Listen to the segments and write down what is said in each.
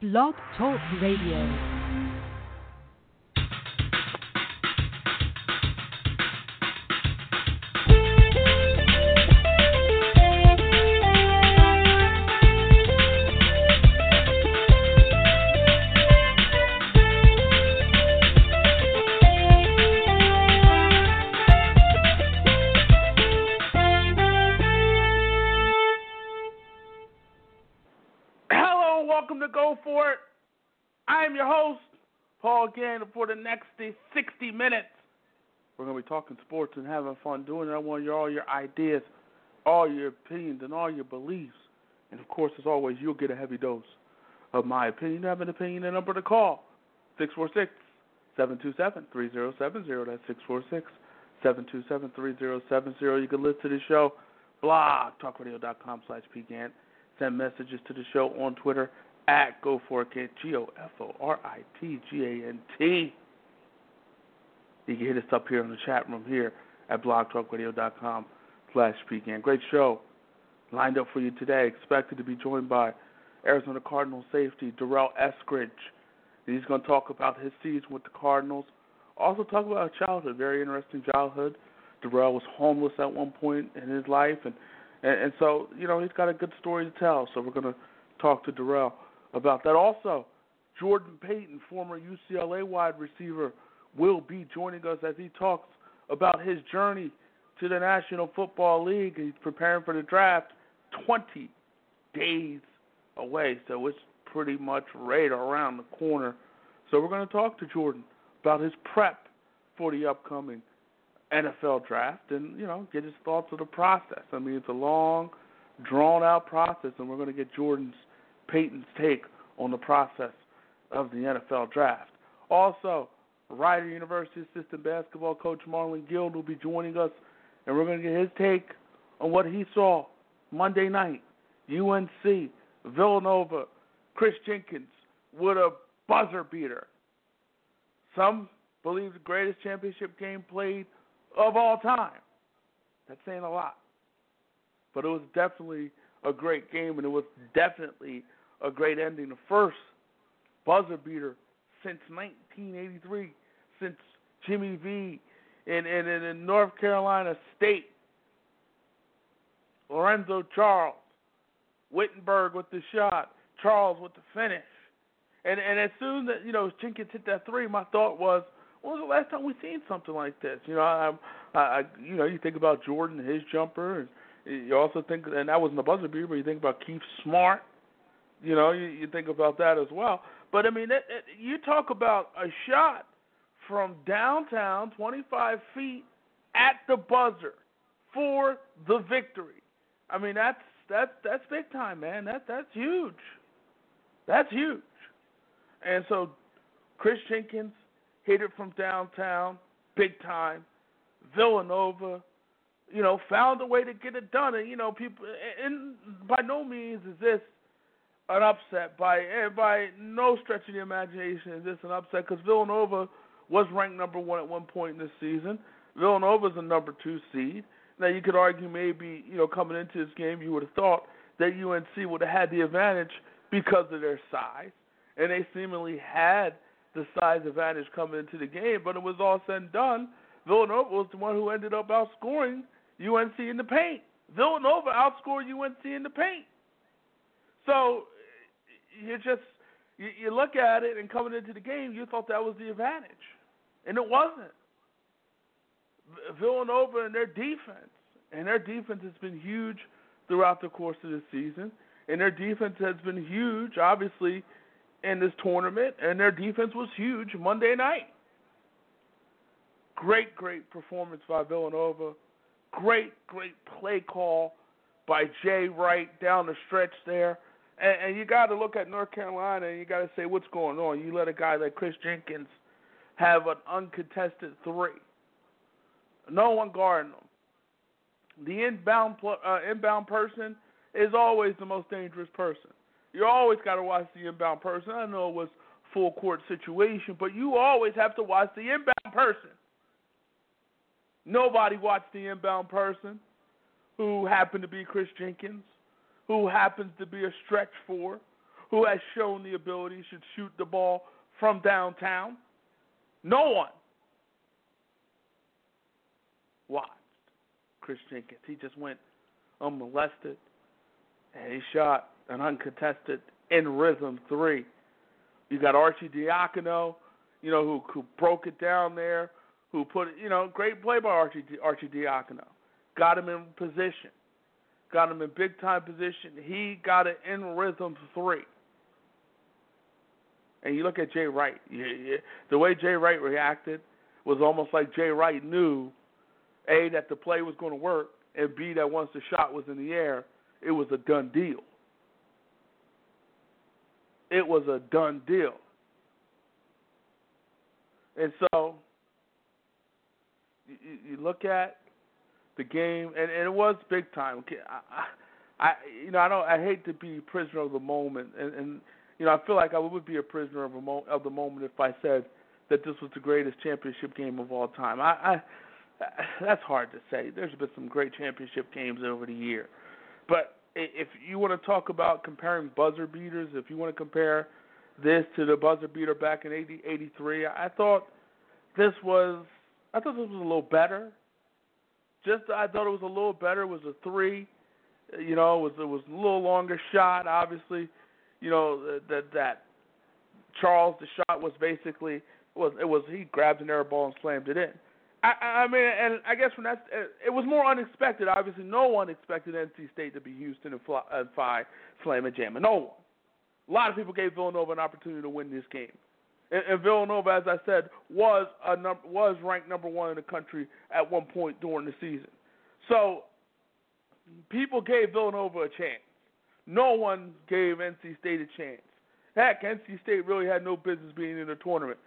Blog Talk Radio. Go For It. I am your host, Paul Gant, for the next 60 minutes. We're going to be talking sports and having fun doing it. I want your, all your ideas, all your opinions, and all your beliefs. And of course, as always, you'll get a heavy dose of my opinion. Have an opinion, a number to call 646 727 3070. That's 646 727 3070. You can listen to the show, blog, talkradio.com slash pgant. Send messages to the show on Twitter at GoForItGant, G O F O R I T G A N T. You can hit us up here in the chat room here at blogtalkradio.com slash pgant. Great show lined up for you today. Expected to be joined by Arizona Cardinals safety Durrell Eskridge. He's going to talk about his season with the Cardinals. Also talk about his childhood, very interesting childhood. Durrell was homeless at one point in his life, and, and and so you know he's got a good story to tell. So we're going to talk to Durrell about that. Also, Jordan Payton, former UCLA wide receiver, will be joining us as he talks about his journey to the National Football League. He's preparing for the draft 20 days away, so it's pretty much right around the corner. So we're going to talk to Jordan about his prep for the upcoming NFL draft and, you know, get his thoughts of the process. I mean, it's a long, drawn out process, and we're going to get Jordan's Payton's take on the process of the NFL draft. Also, Rider University assistant basketball coach Marlon Guild will be joining us, and we're going to get his take on what he saw Monday night. UNC, Villanova, Kris Jenkins with a buzzer beater. Some believe the greatest championship game played of all time. That's saying a lot. But it was definitely a great game, and it was definitely a great ending. The first buzzer beater since 1983, since Jimmy V in, in, in North Carolina State. Lorenzo Charles, Whittenburg with the shot, Charles with the finish. And and as soon as you know Jenkins hit that three, my thought was, when was the last time we seen something like this? You know, I, I, I you know, you think about Jordan, his jumper, and you also think, and that wasn't the buzzer beater, but you think about Keith Smart. You know, you, you think about that as well. But I mean, it, it, you talk about a shot from downtown, 25 feet at the buzzer for the victory. I mean, that's that's that's big time, man. That that's huge. That's huge. And so, Kris Jenkins hit it from downtown, big time. Villanova, you know, found a way to get it done. And you know, people, and by no means is this an upset. By by no stretch of the imagination is this an upset because Villanova was ranked number one at one point in this season. Villanova's a number two seed. Now you could argue maybe you know coming into this game you would have thought that UNC would have had the advantage because of their size, and they seemingly had the size advantage coming into the game. But it was all said and done. Villanova was the one who ended up outscoring UNC in the paint. Villanova outscored UNC in the paint. So you just you, you look at it and coming into the game, you thought that was the advantage, and it wasn't. Villanova and their defense, and their defense has been huge throughout the course of the season, and their defense has been huge, obviously, in this tournament, and their defense was huge Monday night. Great, great performance by Villanova. Great, great play call by Jay Wright down the stretch there. And, and you got to look at North Carolina and you got to say what's going on. You let a guy like Kris Jenkins have an uncontested three. No one guarding him. The inbound uh, inbound person is always the most dangerous person. You always got to watch the inbound person. I know it was full court situation, but you always have to watch the inbound person. Nobody watched the inbound person who happened to be Kris Jenkins, who happens to be a stretch four, who has shown the ability to shoot the ball from downtown. No one watched Kris Jenkins. He just went unmolested, and he shot an uncontested in rhythm three. You got Arcidiacono, you know, who who broke it down there, who put you know, great play by Archie Arcidiacono. Got him in position. Got him in big time position. He got it in rhythm three. And you look at Jay Wright. The way Jay Wright reacted was almost like Jay Wright knew a that the play was going to work, and b that once the shot was in the air, it was a done deal it was a done deal. And so you, you look at the game, and, and it was big time. I, I, you know, I don't. I hate to be prisoner of the moment, and, and you know, I feel like I would be a prisoner of, a mo- of the moment if I said that this was the greatest championship game of all time. I, I that's hard to say. There's been some great championship games over the year, but if you want to talk about comparing buzzer beaters, if you want to compare this to the buzzer beater back in 80, 83, I thought this was I thought this was a little better. Just I thought it was a little better. Was a three, you know, it was it was a little longer shot. Obviously, you know that that Charles the shot was basically was it was he grabbed an air ball and slammed it in. I, I mean, and I guess when that's it was more unexpected. Obviously, no one expected NC State to be Houston and, fly, and Phi slam and jam. and No one. A lot of people gave Villanova an opportunity to win this game, and, and Villanova, as I said, was a num- was ranked number one in the country at one point during the season. So people gave Villanova a chance. No one gave NC State a chance. Heck, NC State really had no business being in the tournament.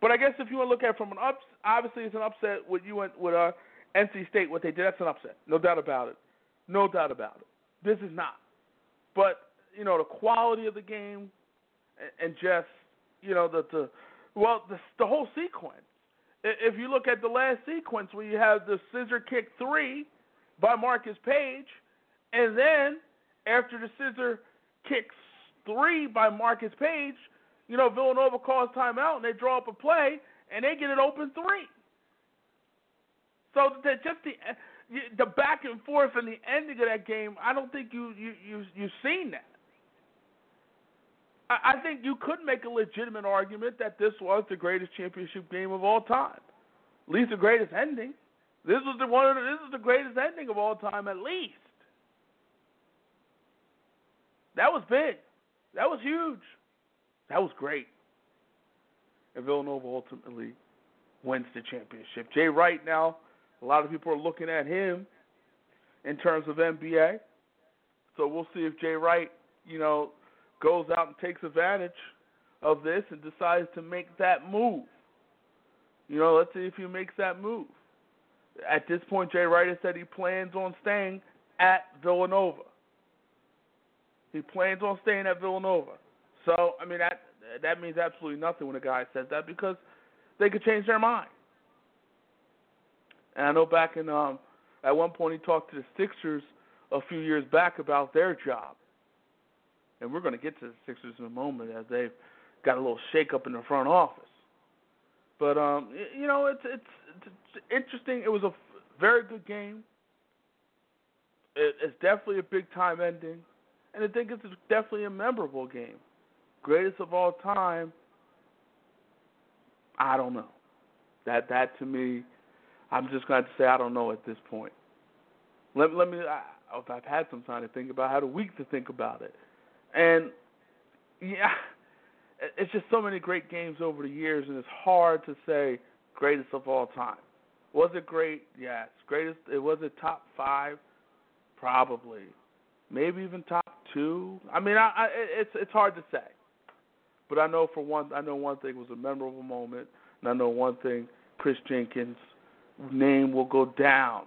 But I guess if you want to look at it from an up, obviously it's an upset with you went with uh, NC State. What they did, that's an upset, no doubt about it, no doubt about it. This is not. But you know the quality of the game, and, just you know the the well the the whole sequence. If you look at the last sequence where you have the scissor kick three by Marcus Paige, and then after the scissor kicks three by Marcus Paige, you know, Villanova calls timeout and they draw up a play and they get an open three. So that just the the back and forth and the ending of that game, I don't think you you you you've seen that. I, think you could make a legitimate argument that this was the greatest championship game of all time, at least the greatest ending. This was the one. The, this is the greatest ending of all time, at least. That was big. That was huge. That was great. And Villanova ultimately wins the championship. Jay Wright now, a lot of people are looking at him in terms of NBA. So we'll see if Jay Wright, you know, goes out and takes advantage of this and decides to make that move. You know, let's see if he makes that move. At this point, Jay Wright has said he plans on staying at Villanova. He plans on staying at Villanova. So I mean that that means absolutely nothing when a guy says that because they could change their mind. And I know back in um at one point he talked to the Sixers a few years back about their job. And we're going to get to the Sixers in a moment as they've got a little shake up in the front office. But um you know it's it's, it's interesting. It was a very good game. It, it's definitely a big time ending, and I think it's definitely a memorable game greatest of all time, I don't know. That that to me, I'm just going to say I don't know at this point. Let let me. I, I've had some time to think about. I had a week to think about it, and yeah, it's just so many great games over the years, and it's hard to say greatest of all time. Was it great? Yes. Greatest. It was it top five, probably, maybe even top two. I mean, I, I it's it's hard to say, but I know for one, I know one thing was a memorable moment, and I know one thing: Kris Jenkins' name will go down,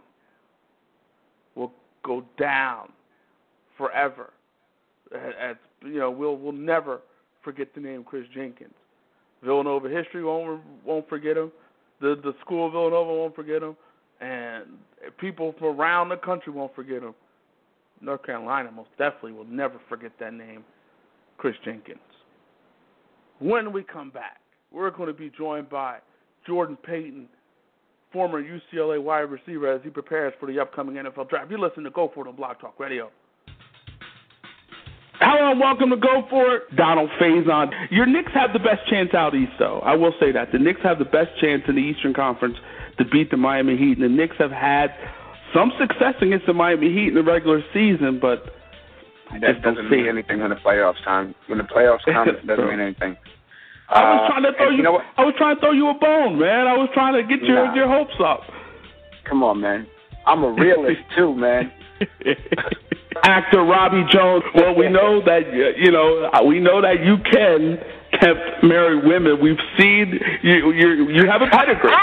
will go down forever. As you know, we'll we'll never forget the name Kris Jenkins. Villanova history won't won't forget him. The the school of Villanova won't forget him, and people from around the country won't forget him. North Carolina most definitely will never forget that name, Kris Jenkins. When we come back, we're going to be joined by Jordan Payton, former UCLA wide receiver, as he prepares for the upcoming NFL draft. You listen to Go For It on Blog Talk Radio. Hello and welcome to Go For It. Donald Faison. Your Knicks have the best chance out east, though. I will say that. The Knicks have the best chance in the Eastern Conference to beat the Miami Heat. And the Knicks have had some success against the Miami Heat in the regular season, but that doesn't mean anything when the playoffs time. When the playoffs come, it doesn't mean anything. I was trying to throw uh, you. you know? I was trying to throw you a bone, man. I was trying to get your Nah. your hopes up. Come on, man. I'm a realist too, man. Actor Robbie Jones. Well, we know that you know we know that you can can marry women. We've seen you. You you have a pedigree.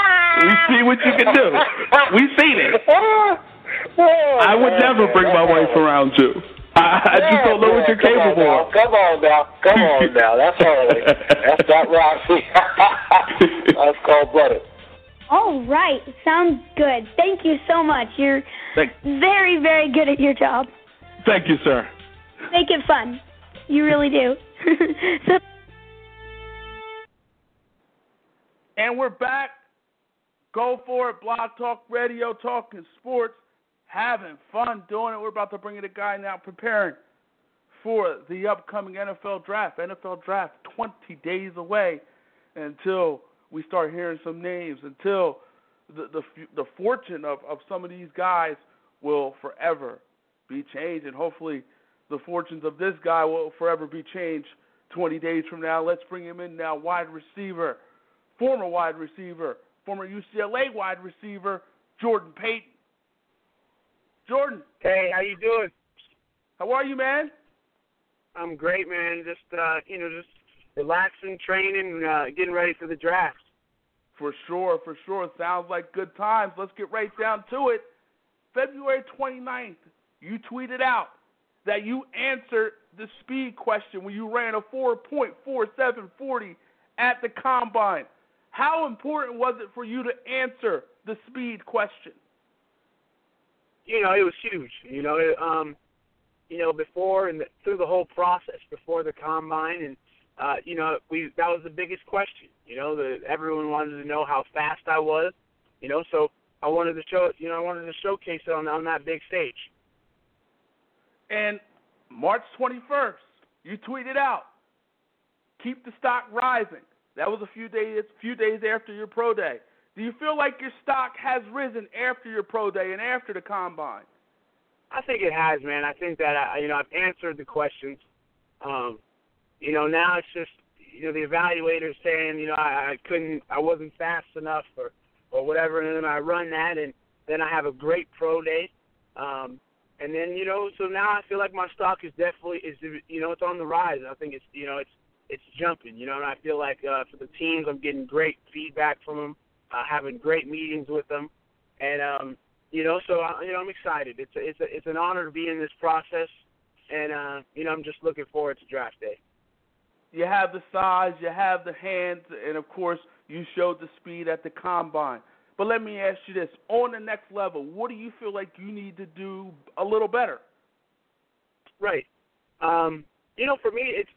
We see what you can do. We've seen it. I would never bring my wife around you. I, I just don't know what you're capable of. Come on now. Come on now. That's early. That's not Roxy. That's cold blooded. All right. Sounds good. Thank you so much. You're Thank, very, very good at your job. Thank you, sir. Make it fun. You really do. so, And we're back. Go for it. Blog Talk Radio, talking sports, having fun doing it. We're about to bring in a guy now preparing for the upcoming NFL draft. NFL draft 20 days away until we start hearing some names, until the the, the fortune of, of some of these guys will forever be changed, and hopefully the fortunes of this guy will forever be changed 20 days from now. Let's bring him in now, wide receiver former wide receiver, former UCLA wide receiver, Jordan Payton. Jordan, Hey, how you doing? how are you, man? I'm great, man. Just uh, you know, just relaxing, training, uh, getting ready for the draft. For sure, for sure. Sounds like good times. Let's get right down to it. February 29th, you tweeted out that you answered the speed question when you ran a 4.4740 at the combine. How important was it for you to answer the speed question? You know, it was huge. You know, it, um, you know, before and the, through the whole process, before the combine, and uh, you know, we that was the biggest question. You know, that everyone wanted to know how fast I was. You know, so I wanted to show, you know, I wanted to showcase it on on that big stage. And March 21st, you tweeted out, "Keep the stock rising." That was a few days few days after your pro day. Do you feel like your stock has risen after your pro day and after the combine? I think it has, man. I think that I, you know I've answered the questions. Um, you know now it's just you know the evaluators saying you know I, I couldn't, I wasn't fast enough or or whatever, and then I run that, and then I have a great pro day. Um, and then you know, so now I feel like my stock is definitely is you know it's on the rise. I think it's you know it's it's jumping. You know, and I feel like uh, for the teams, I'm getting great feedback from them, uh, having great meetings with them, and um, you know, so I, you know, I'm excited. It's a, it's a, it's an honor to be in this process, and uh, you know, I'm just looking forward to draft day. You have the size, you have the hands, and of course, you showed the speed at the combine. But let me ask you this: on the next level, what do you feel like you need to do a little better? Right. Um, you know, for me, it's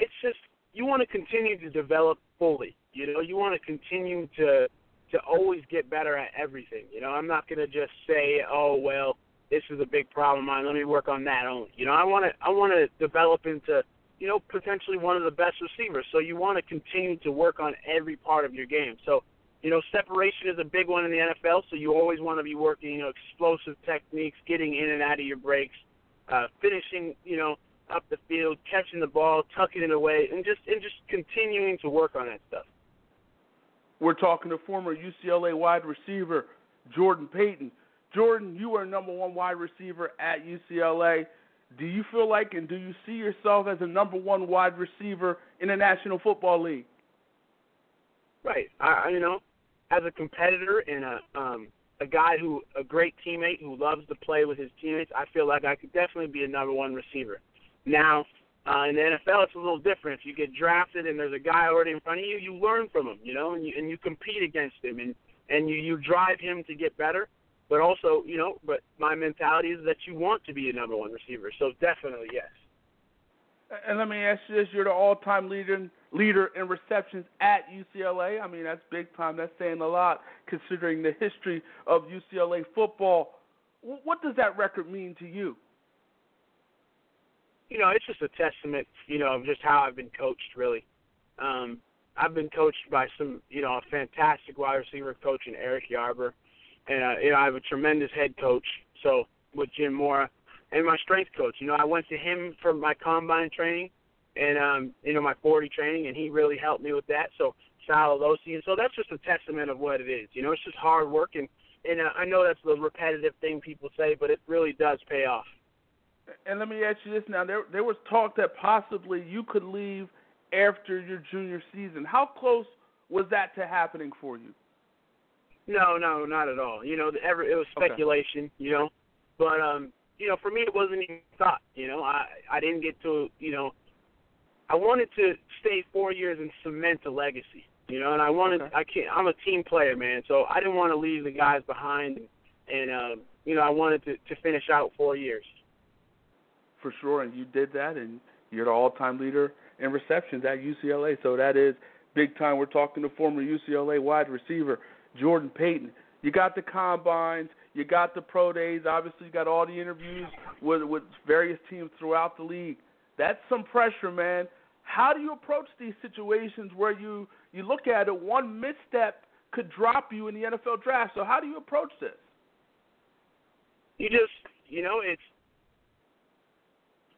it's just you want to continue to develop fully. You know, you want to continue to to always get better at everything. You know, I'm not going to just say, oh well, this is a big problem of mine. Let me work on that only. You know, I want to I want to develop into you know potentially one of the best receivers. So you want to continue to work on every part of your game. So you know, separation is a big one in the NFL. So you always want to be working, you know, explosive techniques, getting in and out of your breaks, uh, finishing, you know, up the field, catching the ball, tucking it away, and just and just continuing to work on that stuff. We're talking to former UCLA wide receiver Jordan Payton. Jordan, you were number one wide receiver at UCLA, Do you feel like and do you see yourself as a number one wide receiver in the National Football League? Right. I, you know, as a competitor and a um, a guy who a great teammate who loves to play with his teammates, I feel like I could definitely be a number one receiver. Now, uh, in the NFL, it's a little different. If you get drafted and there's a guy already in front of you, you learn from him, you know, and you and you compete against him and and you you drive him to get better. But also, you know, but my mentality is that you want to be a number one receiver. So definitely yes. And let me ask you this: You're the all-time leader leader in receptions at UCLA. I mean, that's big time. That's saying a lot considering the history of UCLA football. What does that record mean to you? You know, it's just a testament, you know, of just how I've been coached. Really, um, I've been coached by some, you know, a fantastic wide receiver coach in Eric Yarber, and uh, you know, I have a tremendous head coach. So with Jim Mora, and my strength coach. You know, I went to him for my combine training and um, you know, my forty training and he really helped me with that. So Sal Alosi and so that's just a testament of what it is. You know, it's just hard work and and uh, I know that's the repetitive thing people say, but it really does pay off. And let me ask you this now: there there was talk that possibly you could leave after your junior season. How close was that to happening for you? No, no, not at all. You know, ever it was speculation. Okay. You know, but um, you know, for me, it wasn't even thought. You know, I I didn't get to you know, I wanted to stay four years and cement a legacy. You know, and I wanted okay. I can't I'm a team player, man. So I didn't want to leave the guys behind, and, and um, you know, I wanted to to finish out four years. For sure, and you did that, and you're the all-time leader in receptions at UCLA. So that is big time. We're talking to former UCLA wide receiver Jordan Payton. You got the combines. You got the pro days. Obviously, you got all the interviews with with various teams throughout the league. That's some pressure, man. How do you approach these situations where you you look at it, one misstep could drop you in the NFL draft? So how do you approach this? You just, you know, it's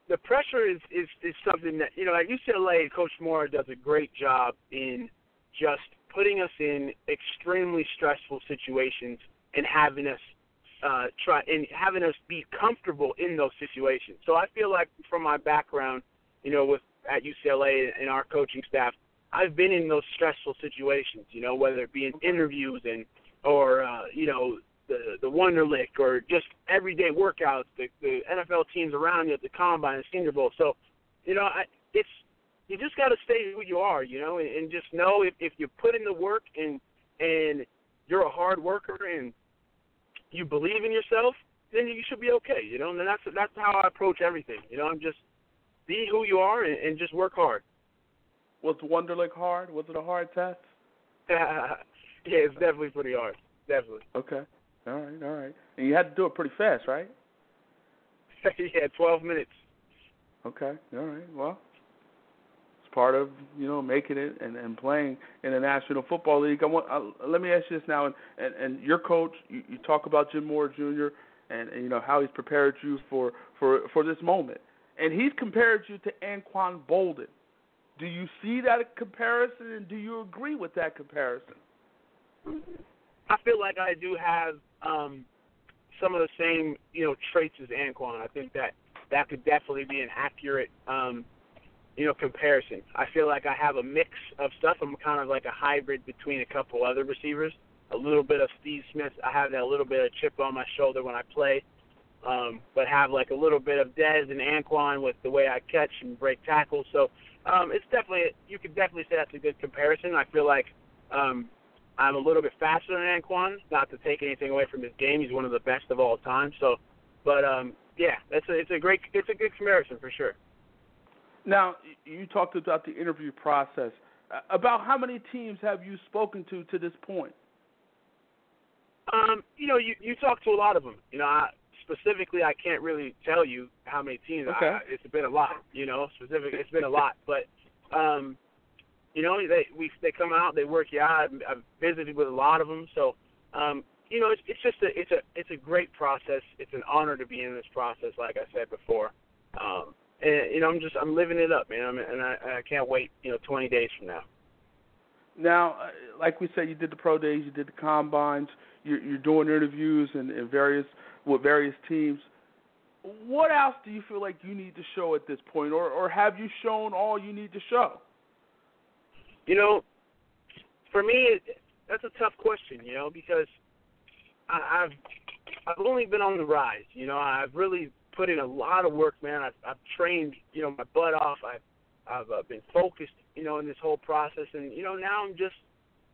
the pressure is is is something that you know at UCLA, Coach Mora does a great job in just putting us in extremely stressful situations and having us uh, try and having us be comfortable in those situations. So I feel like from my background, you know, with at UCLA and our coaching staff, I've been in those stressful situations. You know, whether it be in interviews and or uh, you know the the Wonderlic or just everyday workouts, the the NFL teams around you at the combine and Senior Bowl. So, you know, I, it's you just got to stay who you are, you know, and, and just know if if you put in the work and and you're a hard worker and you believe in yourself, then you should be okay. You know, and that's that's how I approach everything. You know, I'm just be who you are and, and just work hard. Was Wonderlic hard? Was it a hard test? yeah, it's definitely pretty hard. Definitely. Okay. All right. All right. And you had to do it pretty fast, right? yeah, 12 minutes. Okay. All right. Well, it's part of you know making it and, and playing in the National Football League. I want uh, let me ask you this now, and and, and your coach, you, you talk about Jim Mora Jr. And, and you know how he's prepared you for for for this moment, and he's compared you to Anquan Boldin. Do you see that comparison, and do you agree with that comparison? I feel like I do have um, some of the same you know traits as Anquan. I think that that could definitely be an accurate um, you know, comparison. I feel like I have a mix of stuff. I'm kind of like a hybrid between a couple other receivers. A little bit of Steve Smith. I have that little bit of chip on my shoulder when I play, um, but have like a little bit of Dez and Anquan with the way I catch and break tackles. So um, it's definitely you could definitely say that's a good comparison. I feel like um, I'm a little bit faster than Anquan. Not to take anything away from his game, he's one of the best of all time. So, but um, yeah, it's a it's a great it's a good comparison for sure. Now, you talked about the interview process. About how many teams have you spoken to to this point? Um, you know, you you talk to a lot of them. You know, I, specifically, I can't really tell you how many teams. Okay. I, it's been a lot. You know, specific. It's been a lot, but um, you know, they we they come out, they work you out. I've, I've visited with a lot of them, so um, you know, it's it's just a it's a it's a great process. It's an honor to be in this process, like I said before. Um, and you know, I'm just I'm living it up, man. I'm, and I, I can't wait, you know, 20 days from now. Now, uh, like we said, you did the pro days, you did the combines, you're, you're doing interviews and, and various with various teams. what else do you feel like you need to show at this point, or or have you shown all you need to show? You know, for me, that's a tough question. You know, because I, I've I've only been on the rise. You know, I've really put in a lot of work, man. I've, I've trained, you know, my butt off. I've I've uh, been focused, you know, in this whole process, and you know, now I'm just,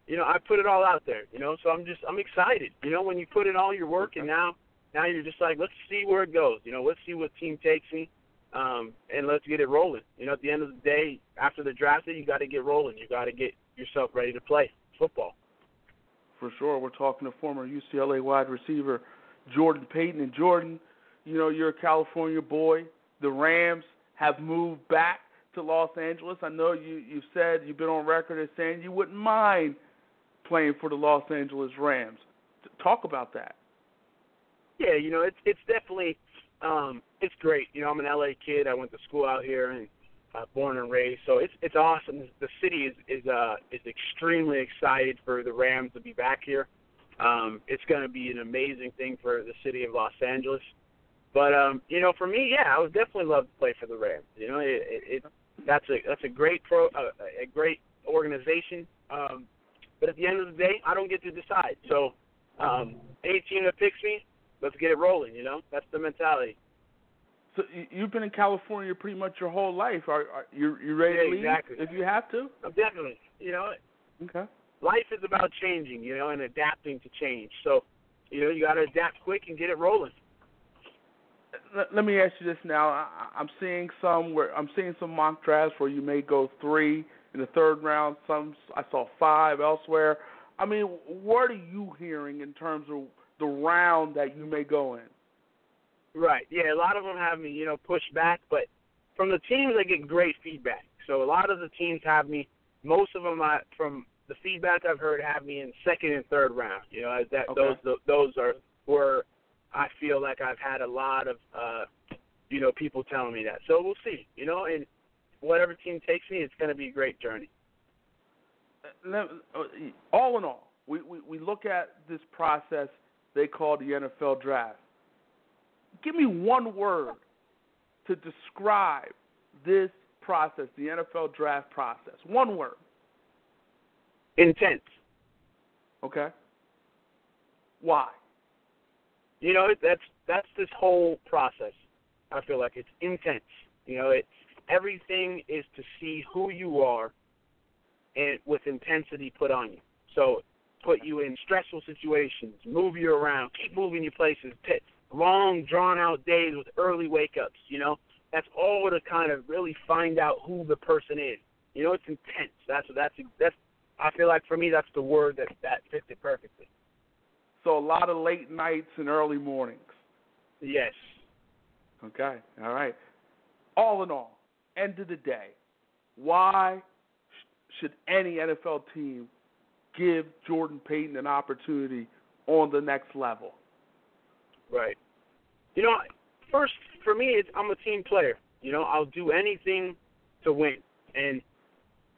you know, I put it all out there, you know. So I'm just I'm excited. You know, when you put in all your work, and now now you're just like, let's see where it goes. You know, let's see what team takes me, um, and let's get it rolling. You know, at the end of the day, after the draft, you got to get rolling. You got to get yourself ready to play football. For sure, we're talking to former UCLA wide receiver Jordan Payton. And Jordan, you know, you're a California boy. The Rams have moved back to Los Angeles. I know you you said you've been on record as saying you wouldn't mind playing for the Los Angeles Rams. Talk about that. Yeah, you know, it's it's definitely um it's great. You know, I'm an LA kid. I went to school out here and uh, born and raised. So it's it's awesome. The city is is uh is extremely excited for the Rams to be back here. Um it's going to be an amazing thing for the city of Los Angeles. But um you know, for me, yeah, I would definitely love to play for the Rams. You know, it, it, it that's a that's a great pro uh, a great organization. Um but at the end of the day, I don't get to decide. So um any team that picks me, let's get it rolling. You know, that's the mentality. So you've been in California pretty much your whole life. Are, are you you ready yeah, to leave exactly. if you have to? I'm definitely. You know, okay. Life is about changing, you know, and adapting to change. So, you know, you got to adapt quick and get it rolling. Let, let me ask you this now. I, I'm seeing some where I'm seeing some mock drafts where you may go three in the third round. Some I saw five elsewhere. I mean, what are you hearing in terms of the round that you may go in? Right. Yeah, a lot of them have me, you know, pushed back, but from the teams I get great feedback. So a lot of the teams have me. Most of them, I, from the feedback I've heard, have me in second and third round. You know, that Okay. those those are where I feel like I've had a lot of, uh, you know, people telling me that. So we'll see. You know, and whatever team takes me, it's going to be a great journey. Uh, All in all, we, we we look at this process they call the NFL draft. Give me one word to describe this process, the NFL draft process. One word. Intense. Okay. Why? You know, that's that's this whole process. I feel like it's intense. You know, it everything is to see who you are and with intensity put on you. So put you in stressful situations, move you around, keep moving you places, t- long drawn out days with early wake ups, you know. That's all to kind of really find out who the person is. You know, it's intense. That's that's that's I feel like for me that's the word that that fits it perfectly. So a lot of late nights and early mornings. Yes. Okay. All right. All in all, end of the day, why should any NFL team give Jordan Payton an opportunity on the next level? Right. You know, first for me, it's, I'm a team player. You know, I'll do anything to win, and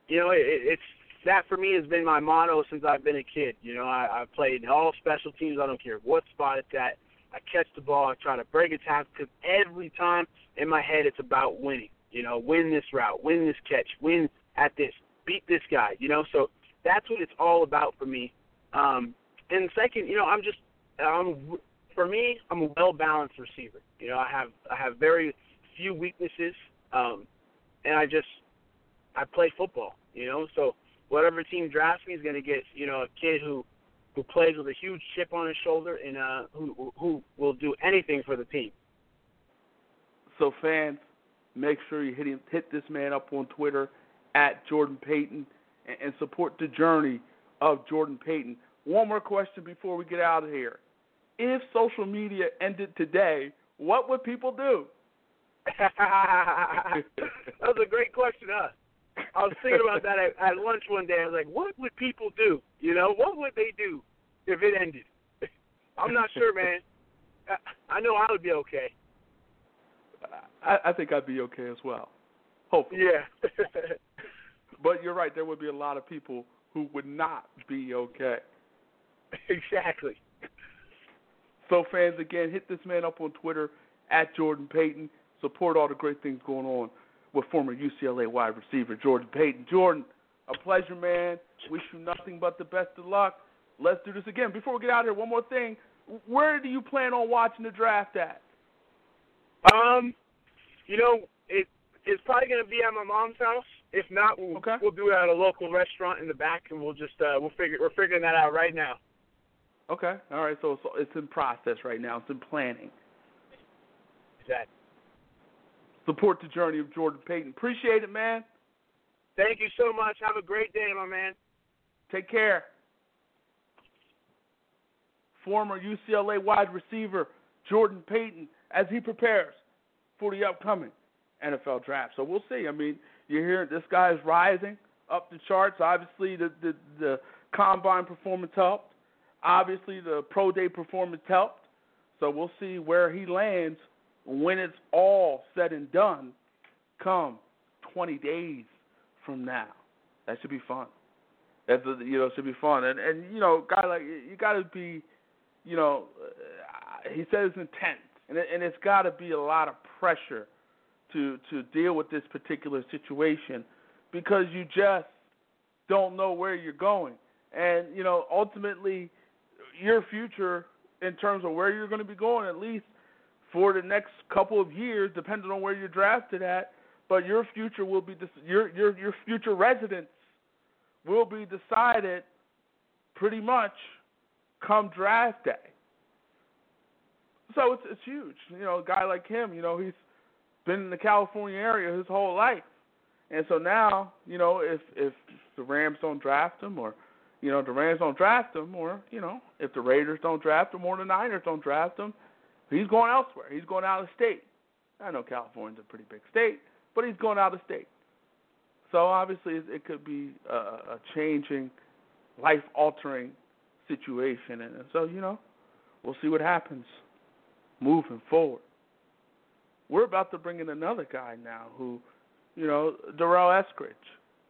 you know, it, it's that for me has been my motto since I've been a kid. You know, I, I've played all special teams. I don't care what spot it's at. I catch the ball. I try to break a tackle because every time in my head it's about winning. You know, win this route, win this catch, win at this, beat this guy. You know, so that's what it's all about for me. Um, and second, you know, I'm just, um, for me, I'm a well balanced receiver. You know, I have I have very few weaknesses, um, and I just I play football. You know, so whatever team drafts me is going to get you know a kid who who plays with a huge chip on his shoulder and uh, who who will do anything for the team. So fans, make sure you hit him, hit this man up on Twitter at Jordan Payton and, support the journey of Jordan Payton. One more question before we get out of here. If social media ended today, what would people do? that was a great question, huh? I was thinking about that at, at lunch one day. I was like, what would people do? You know, what would they do if it ended? I'm not sure, man. I, I know I would be okay. I, I think I'd be okay as well. Hopefully. Yeah. but you're right. There would be a lot of people who would not be okay. exactly. So, fans, again, hit this man up on Twitter at Jordan Payton. Support all the great things going on with former UCLA wide receiver Jordan Payton. Jordan, a pleasure, man. Wish you nothing but the best of luck. Let's do this again. Before we get out of here, one more thing. Where do you plan on watching the draft at? Um, you know, it it's probably going to be at my mom's house. If not, we'll okay. we'll do it at a local restaurant in the back, and we'll just uh, we'll figure we're figuring that out right now. Okay, all right. So it's, it's in process right now. It's in planning. Exactly. Support the journey of Jordan Payton. Appreciate it, man. Thank you so much. Have a great day, my man. Take care. Former UCLA wide receiver Jordan Payton as he prepares for the upcoming NFL draft. So we'll see. I mean, you hear this guy is rising up the charts. Obviously, the the, the combine performance helped. Obviously, the pro day performance helped. So we'll see where he lands when it's all said and done. Come 20 days from now, that should be fun. That's you know should be fun. And and you know, guy like you got to be, you know, uh, he says intense, and it, and it's got to be a lot of pressure to to deal with this particular situation because you just don't know where you're going. And you know, ultimately, your future in terms of where you're going to be going, at least for the next couple of years, depending on where you're drafted at. But your future will be your your your future residence will be decided pretty much come draft day. So it's it's huge. You know, a guy like him, you know, he's been in the California area his whole life. And so now, you know, if if the Rams don't draft him or you know, the Rams don't draft him or, you know, if the Raiders don't draft him or the Niners don't draft him, he's going elsewhere. He's going out of state. I know California's a pretty big state, but he's going out of state. So obviously it could be a, a changing, life altering situation and so, you know, we'll see what happens moving forward. We're about to bring in another guy now who, you know, Durrell Eskridge.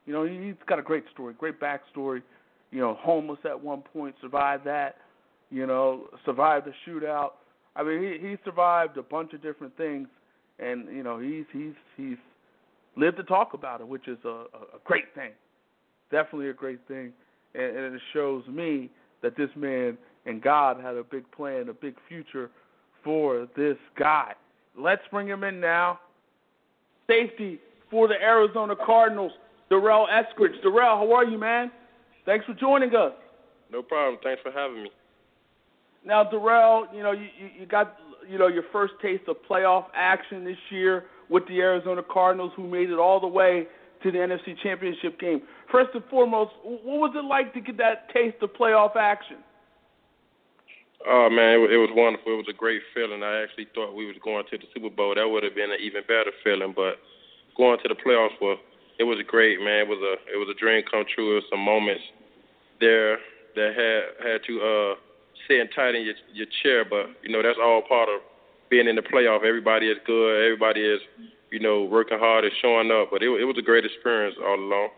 You know, he's got a great story, great backstory. You know, homeless at one point, survived that. You know, survived the shootout. I mean, he he survived a bunch of different things, and you know, he's he's he's lived to talk about it, which is a, a great thing. Definitely a great thing, and, and it shows me that this man and God had a big plan, a big future for this guy. Let's bring him in now. Safety for the Arizona Cardinals, Durrell Eskridge. Durrell, how are you, man? Thanks for joining us. No problem. Thanks for having me. Now, Durrell, you know you, you got you know your first taste of playoff action this year with the Arizona Cardinals, who made it all the way to the NFC Championship game. First and foremost, what was it like to get that taste of playoff action? Oh man, it, it was wonderful. It was a great feeling. I actually thought we was going to the Super Bowl. That would have been an even better feeling. But going to the playoffs was it was great, man. It was a it was a dream come true. It was some moments there that had had to uh sitting tight in your your chair. But you know that's all part of being in the playoff. Everybody is good. Everybody is you know working hard and showing up. But it it was a great experience all along.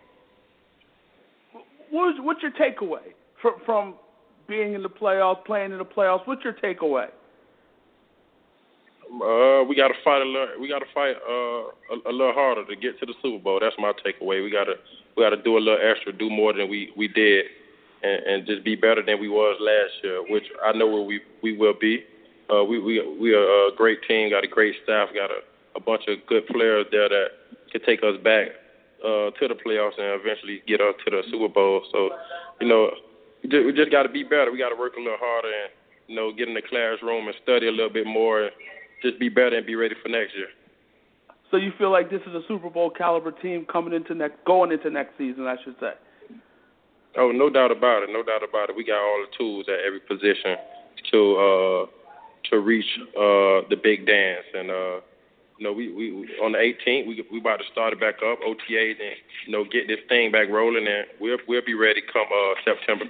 What was, what's your takeaway from from being in the playoffs, playing in the playoffs? What's your takeaway? Uh, we got to fight a little. We got to fight uh, a, a little harder to get to the Super Bowl. That's my takeaway. We got to we got to do a little extra, do more than we we did, and, and just be better than we was last year. Which I know where we we will be. Uh, we we we are a great team. Got a great staff. Got a a bunch of good players there that can take us back uh, to the playoffs and eventually get us to the Super Bowl. So, you know, just, we just got to be better. We got to work a little harder and you know get in the classroom and study a little bit more. And, just be better and be ready for next year. So you feel like this is a Super Bowl caliber team coming into next, going into next season, I should say. Oh, no doubt about it. No doubt about it. We got all the tools at every position to uh, to reach uh, the big dance, and uh, you know, we, we on the 18th we we about to start it back up OTAs and you know get this thing back rolling, and we'll we'll be ready come uh, September.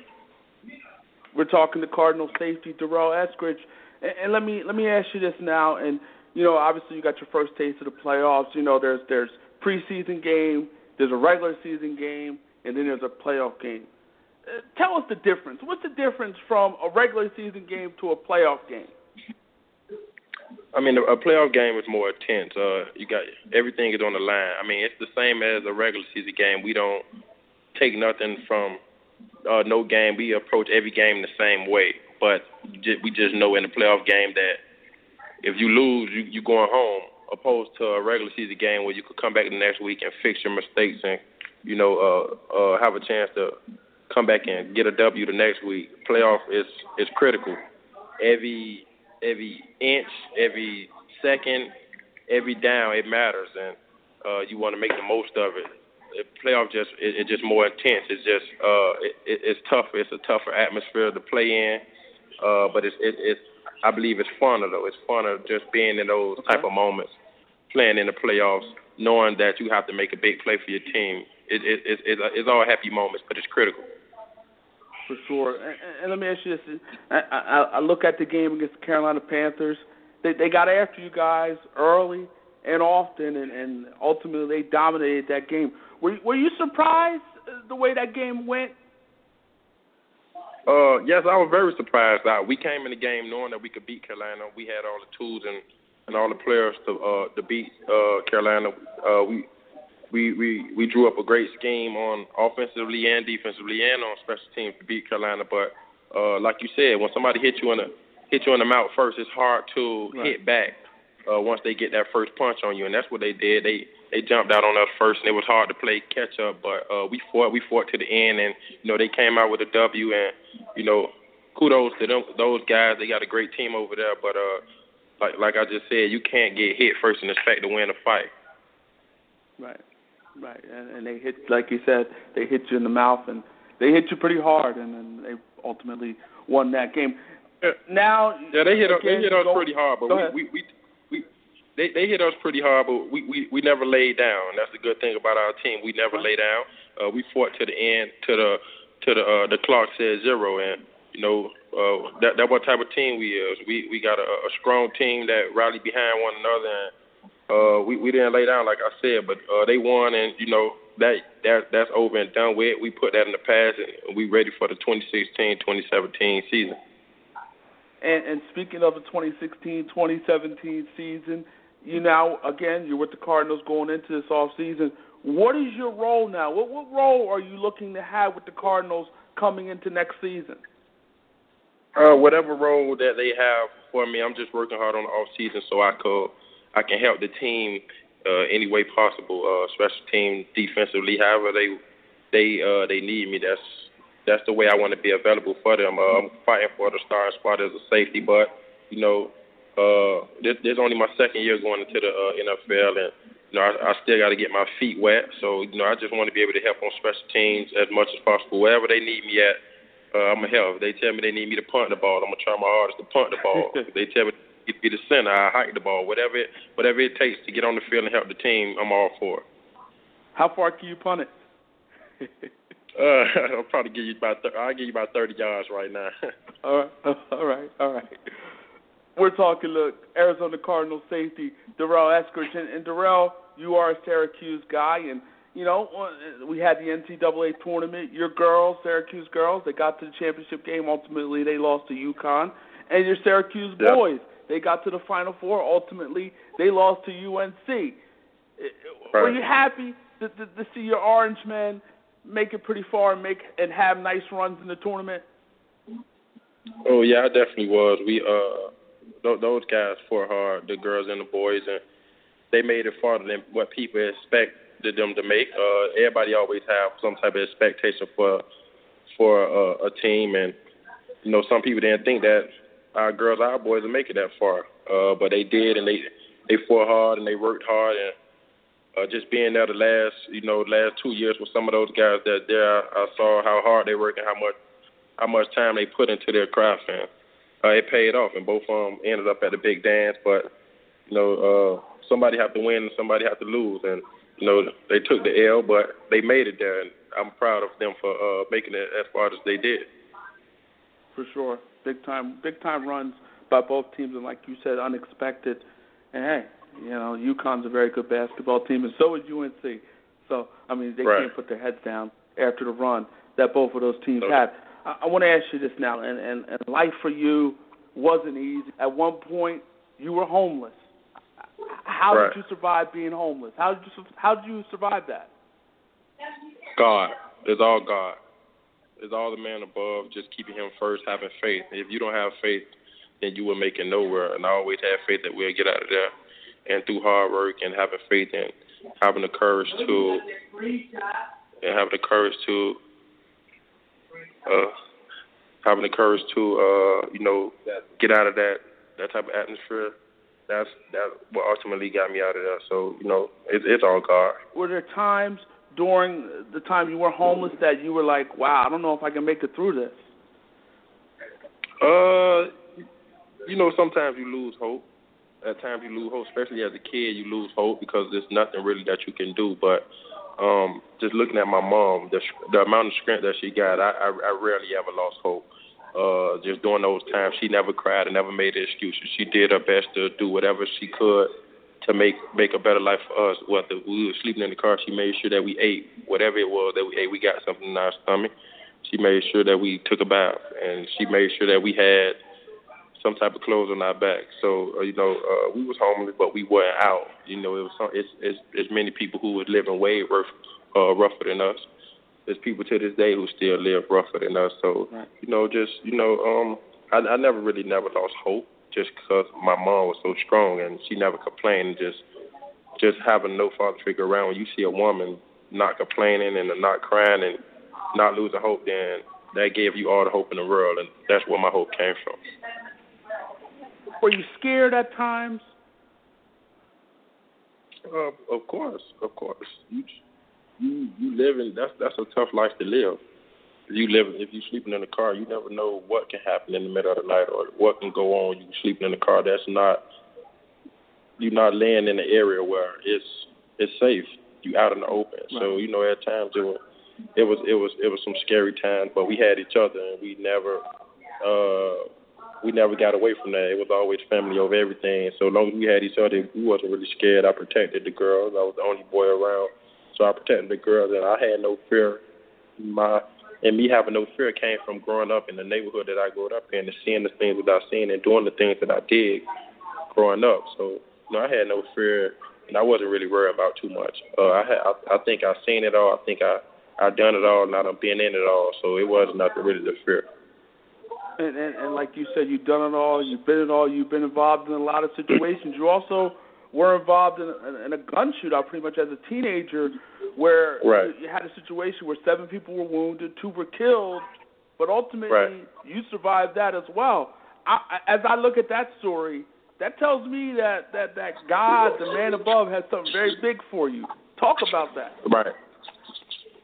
We're talking to Cardinal safety Durrell Eskridge. And, and let me let me ask you this now, and you know, obviously you got your first taste of the playoffs. You know, there's there's preseason game, there's a regular season game, and then there's a playoff game. Uh, tell us the difference. What's the difference from a regular season game to a playoff game? I mean, a playoff game is more intense. Uh, you got everything is on the line. I mean, it's the same as a regular season game. We don't take nothing from uh, no game. We approach every game the same way. But we just know in the playoff game that if you lose, you you going home. Opposed to a regular season game where you could come back the next week and fix your mistakes and you know uh, uh, have a chance to come back and get a W the next week. Playoff is is critical. Every every inch, every second, every down, it matters, and uh, you want to make the most of it. Playoff just it, it's just more intense. It's just uh, it, it's tougher. It's a tougher atmosphere to play in, uh, but it's it, it's I believe it's funner though. It's funner just being in those okay. type of moments, playing in the playoffs, knowing that you have to make a big play for your team. It, it, it, it it's all happy moments, but it's critical for sure. And, and let me ask you this: I, I, I look at the game against the Carolina Panthers. They they got after you guys early and often, and, and ultimately they dominated that game. Were were you surprised the way that game went? Uh, yes, I was very surprised. Uh, we came in the game knowing that we could beat Carolina. We had all the tools and and all the players to uh, to beat uh, Carolina. Uh, we we, we, we drew up a great scheme on offensively and defensively and on special teams to beat Carolina. But uh, like you said, when somebody hits you in the hit you in the mouth first, it's hard to right. hit back uh, once they get that first punch on you, and that's what they did. They they jumped out on us first, and it was hard to play catch up. But uh, we fought, we fought to the end, and you know they came out with a W, and you know kudos to them, those guys. They got a great team over there. But uh, like like I just said, you can't get hit first and expect to win a fight. Right. Right, and, and they hit, like you said, they hit you in the mouth, and they hit you pretty hard, and then they ultimately won that game. Yeah. Now, yeah, they hit us. They hit us pretty hard, but we, we we we they they hit us pretty hard, but we we we never laid down. That's the good thing about our team. We never lay down. Uh, we fought to the end, to the to the uh, the clock said zero, and you know uh, that that what type of team we is. We we got a, a strong team that rally behind one another. And, uh, we we didn't lay down like I said, but uh, they won, and you know that that that's over and done with. We put that in the past, and we ready for the 2016-2017 season. And, and speaking of the 2016-2017 season, you now again you're with the Cardinals going into this off season. What is your role now? What what role are you looking to have with the Cardinals coming into next season? Uh, whatever role that they have for me, I'm just working hard on the off season so I could I can help the team uh, any way possible, uh, special team, defensively, however they they uh, they need me. That's that's the way I want to be available for them. Uh, I'm fighting for the starting spot as a safety, but you know, uh, this, this is only my second year going into the uh, NFL, and you know, I, I still got to get my feet wet. So you know, I just want to be able to help on special teams as much as possible, wherever they need me at. Uh, I'm gonna help. If they tell me they need me to punt the ball, I'm gonna try my hardest to punt the ball. if they tell me to be the center. I hike the ball. Whatever it, whatever it takes to get on the field and help the team, I'm all for it. How far can you punt it? uh, I'll probably give you about th- I'll give you about 30 yards right now. all right, all right, all right. We're talking look Arizona Cardinals safety Durrell Eskridge, and, and Durrell, you are a Syracuse guy, and you know uh, we had the NCAA tournament. Your girls, Syracuse girls, they got to the championship game. Ultimately, they lost to UConn, and your Syracuse yep. boys they got to the Final Four. Ultimately, they lost to UNC. Uh, uh, right. Were you happy to, to, to see your Orange men make it pretty far and make and have nice runs in the tournament? Oh yeah, I definitely was. We uh, those guys fought hard, the girls and the boys, and they made it farther than what people expected them to make. Uh, everybody always have some type of expectation for for uh, a team, and you know some people didn't think that our girls, our boys, will make it that far. Uh, but they did, and they they fought hard and they worked hard, and uh, just being there the last, you know, last two years with some of those guys that there, I saw how hard they work and how much how much time they put into their craft, and uh, it paid off. And both of them ended up at the big dance, but you know, uh, somebody have to win and somebody have to lose, and you know, they took the L, but they made it there, and I'm proud of them for uh, making it as far as they did. For sure big time big time runs by both teams, and like you said, unexpected. And hey, you know, UConn's a very good basketball team, and so is UNC. So I mean, they right. can't put their heads down after the run that both of those teams okay. had. I, I want to ask you this now, and, and and life for you wasn't easy. At one point, you were homeless. How Right. did you survive being homeless? How did you how did you survive that? God. It's all God. It's all the man above, just keeping him first, having faith. If you don't have faith, then you will make it nowhere. And I always have faith that we'll get out of there. And through hard work and having faith and having the courage to and having the courage to uh having the courage to uh, you know, get out of that that type of atmosphere. That's that's what ultimately got me out of there. So, you know, it's it's all God. Were there times during the time you were homeless that you were like, "Wow, I don't know if I can make it through this"? Uh, you know, sometimes you lose hope. At times you lose hope, especially as a kid, you lose hope because there's nothing really that you can do. But um, just looking at my mom, the the amount of strength that she got, I I, I rarely ever lost hope. Uh, just during those times, she never cried and never made excuses. She did her best to do whatever she could to make make a better life for us. Whether we were sleeping in the car, she made sure that we ate whatever it was that we ate. We got something in our stomach. She made sure that we took a bath, and she made sure that we had some type of clothes on our back. So uh, you know, uh, we was homeless, but we weren't out. You know, it was some, it's, it's it's many people who was living way rough, uh, rougher than us. There's people to this day who still live rougher than us. So you know, just you know, um, I, I never really never lost hope just because my mom was so strong and she never complained. Just just having no father figure around. When you see a woman not complaining and not crying and not losing hope, then that gave you all the hope in the world, and that's where my hope came from. Were you scared at times? Uh, of course, of course. You you you live in that's that's a tough life to live. You live if you're sleeping in the car, you never know what can happen in the middle of the night or what can go on. You sleeping in the car. That's not you're not laying in an area where it's it's safe. You out in the open. So you know at times it was it was it was it was some scary times, but we had each other and we never uh we never got away from that. It was always family over everything. So long as we had each other, we wasn't really scared. I protected the girls. I was the only boy around, so I protected the girls, and I had no fear. My and me having no fear came from growing up in the neighborhood that I grew up in, and seeing the things that I seen and doing the things that I did growing up. So you know, I had no fear, and I wasn't really worried about too much. Uh, I had, I, I think I seen it all. I think I I done it all, and I done been in it all. So it wasn't nothing really to fear. And, and and like you said, you've done it all. You've been in all. You've been involved in a lot of situations. You also were involved in, in, in a gun shootout pretty much as a teenager, where Right. you, you had a situation where seven people were wounded, two were killed, but ultimately Right. you survived that as well. I, I- as I look at that story, that tells me that that that God, the man above, has something very big for you. Talk about that. Right.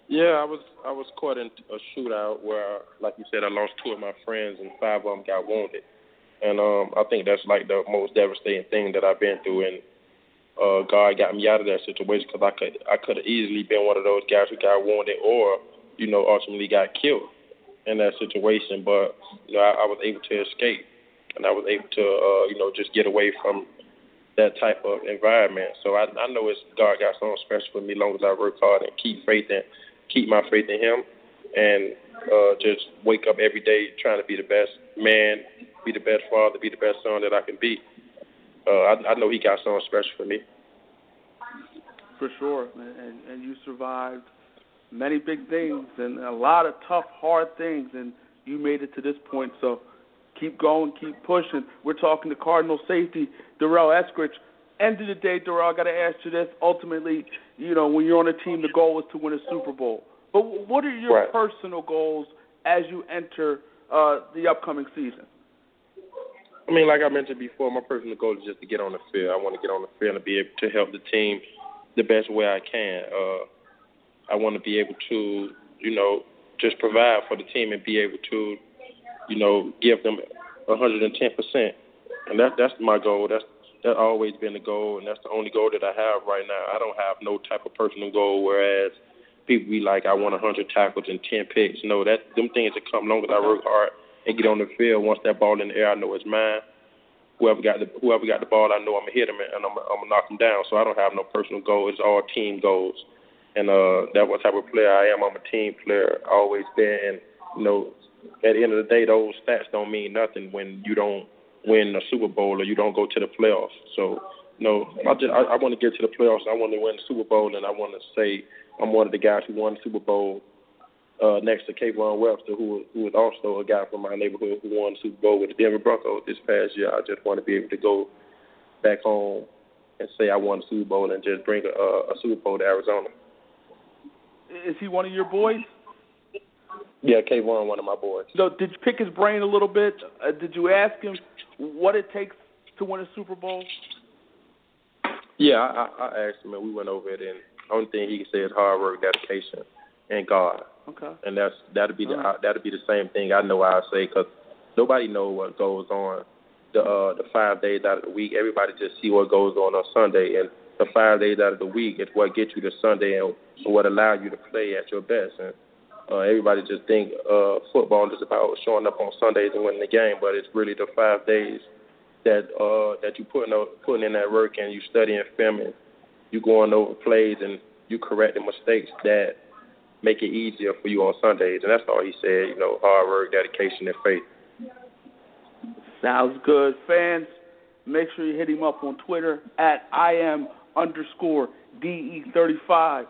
Yeah, I was I was caught in a shootout where, like you said, I lost two of my friends and five of them got wounded, and um, I think that's like the most devastating thing that I've been through. And uh, God got me out of that situation because I could I could have easily been one of those guys who got wounded or you know ultimately got killed in that situation. But you know I, I was able to escape, and I was able to uh, you know just get away from that type of environment. So I, I know it's God got something special for me as long as I work hard and keep faith in keep my faith in him and uh just wake up every day trying to be the best man, be the best father, be the best son that I can be. Uh I, I know he got something special for me. For sure, and, and you survived many big things and a lot of tough, hard things, and you made it to this point. So keep going, keep pushing. We're talking to Cardinal safety Durrell Eskridge. End of the day, Durrell, I got to ask you this. Ultimately, you know, when you're on a team, the goal is to win a Super Bowl. But what are your Right. personal goals as you enter uh, the upcoming season? I mean, like I mentioned before, my personal goal is just to get on the field. I want to get on the field and be able to help the team the best way I can. Uh, I want to be able to, you know, just provide for the team and be able to, you know, give them 110 percent. And that that's my goal. That's that's always been the goal, and that's the only goal that I have right now. I don't have no type of personal goal. Whereas people be like, I want 100 tackles and 10 picks. No, that them things that come long as I work hard and get on the field. Once that ball in the air, I know it's mine. Whoever got the whoever got the ball, I know I'm gonna hit him and I'm, I'm gonna knock him down. So I don't have no personal goal. It's all team goals, and uh, that's what type of player I am. I'm a team player, always been. And you know, at the end of the day, those stats don't mean nothing when you don't win a Super Bowl or you don't go to the playoffs. So no, I just I, I want to get to the playoffs. I want to win the Super Bowl, and I want to say I'm one of the guys who won the Super Bowl uh, next to Kayvon Webster, who who was also a guy from my neighborhood who won the Super Bowl with the Denver Broncos this past year. I just want to be able to go back home and say I won the Super Bowl and just bring a, a Super Bowl to Arizona. Is he one of your boys? Yeah, Kayvon, one of my boys. So did you pick his brain a little bit? Uh, did you ask him what it takes to win a Super Bowl? Yeah, I, I asked him, and we went over it. And the only thing he can say is hard work, dedication, and God. Okay. And that's that'll be the right. that'll be the same thing I know I say because nobody know what goes on the uh, the five days out of the week. Everybody just see what goes on on Sunday, and the five days out of the week is what gets you to Sunday and what allows you to play at your best. And uh, everybody just think uh, football is about showing up on Sundays and winning the game, but it's really the five days that uh, that you putting putting in that work and you studying film and you going over plays and you correcting mistakes that make it easier for you on Sundays. And that's all he said. You know, hard work, dedication, and faith. Sounds good. Fans, make sure you hit him up on Twitter at I am underscore DE35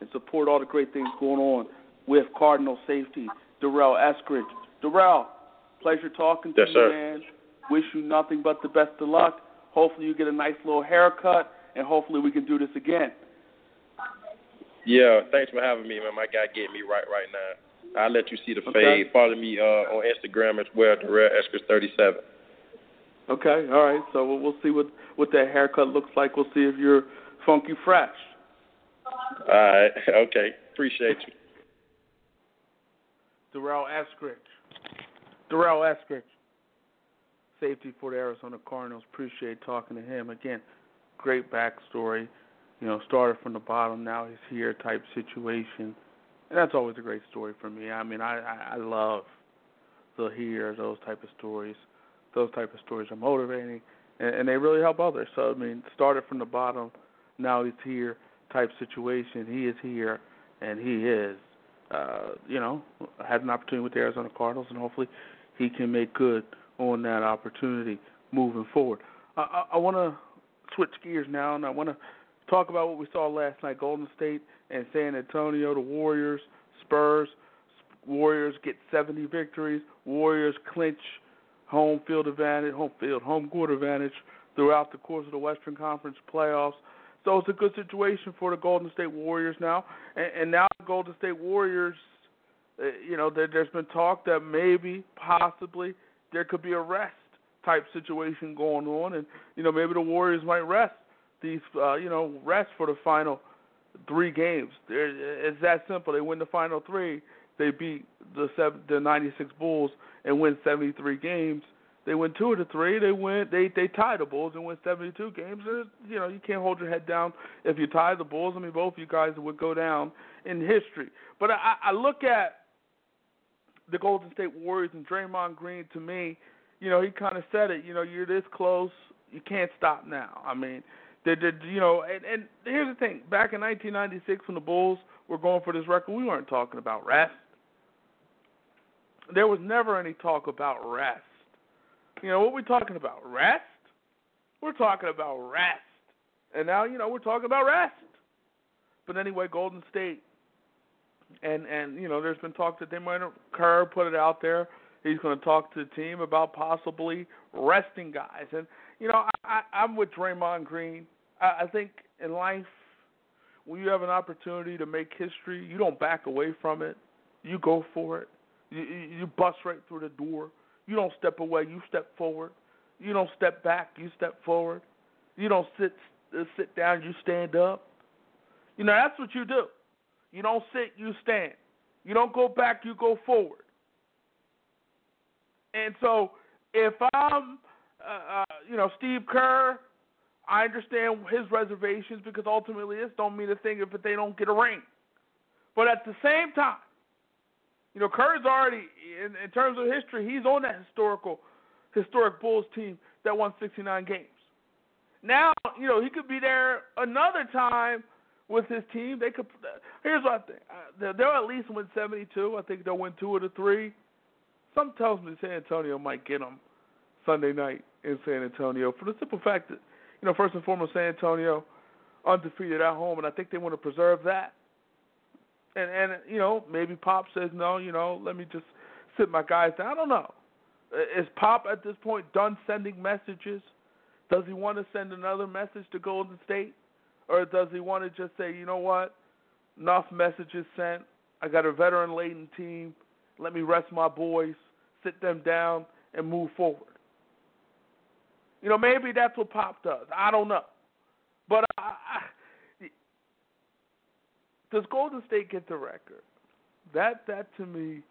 and support all the great things going on with Cardinal safety, Durrell Eskridge. Durrell, pleasure talking to Yes, you, sir. man. Wish you nothing but the best of luck. Hopefully you get a nice little haircut, and hopefully we can do this again. Yeah, thanks for having me, man. My guy getting me right right now. I'll let you see the Okay. fade. Follow me uh, on Instagram as well, Durrell Eskridge 37. Okay, all right. So we'll, we'll see what what that haircut looks like. We'll see if you're funky fresh. All right. Okay. Appreciate you. Durrell Eskridge. Durrell Eskridge. Safety for the Arizona Cardinals. Appreciate talking to him. Again, great backstory. You know, started from the bottom, now he's here type situation. And that's always a great story for me. I mean, I, I, I love to hear those type of stories. Those type of stories are motivating and, and they really help others. So I mean, started from the bottom, now he's here type situation. He is here and he is uh, you know, had an opportunity with the Arizona Cardinals, and hopefully he can make good on that opportunity moving forward. I, I, I want to switch gears now, and I want to talk about what we saw last night: Golden State and San Antonio, the Warriors, Spurs. Warriors get 70 victories. Warriors clinch home field advantage, home field, home court advantage throughout the course of the Western Conference playoffs. So it's a good situation for the Golden State Warriors now, and, and now the Golden State Warriors, uh, you know, there, there's been talk that maybe, possibly, there could be a rest type situation going on, and you know maybe the Warriors might rest these, uh, you know, rest for the final three games. There, it's that simple. They win the final three, they beat the seven, the 96 Bulls and win 73 games. They win two of the three. They win. They they tie the Bulls and win 72 games. You know you can't hold your head down if you tie the Bulls. I mean, both you guys would go down in history. But I, I look at the Golden State Warriors and Draymond Green. To me, you know, he kind of said it. You know, you're this close. You can't stop now. I mean, they did. You know, and and here's the thing. Back in 1996, when the Bulls were going for this record, we weren't talking about rest. There was never any talk about rest. You know what we're talking about? Rest. We're talking about rest. And now, you know, we're talking about rest. But anyway, Golden State and and you know, there's been talk that they might Kerr put it out there. He's going to talk to the team about possibly resting guys. And you know, I, I I'm with Draymond Green. I, I think in life, when you have an opportunity to make history, you don't back away from it. You go for it. You you bust right through the door. You don't step away. You step forward. You don't step back. You step forward. You don't sit uh, sit down. You stand up. You know that's what you do. You don't sit. You stand. You don't go back. You go forward. And so, if I'm, uh, uh, you know, Steve Kerr, I understand his reservations because ultimately this don't mean a thing if they don't get a ring. But at the same time, you know, Kerr's already, in, in terms of history, he's on that historical, historic Bulls team that won 69 games. Now, you know, he could be there another time with his team. They could. Here's what I think: uh, they'll at least win 72. I think they'll win two of the three. Something tells me San Antonio might get them Sunday night in San Antonio for the simple fact that, you know, first and foremost, San Antonio undefeated at home, and I think they want to preserve that. And and you know maybe Pop says no, you know, let me just sit my guys down. I don't know. Is Pop at this point done sending messages? Does he want to send another message to Golden State, or does he want to just say, you know what, enough messages sent. I got a veteran laden team. Let me rest my boys, sit them down, and move forward. You know, maybe that's what Pop does. I don't know. But I, I, does Golden State get the record? That that to me,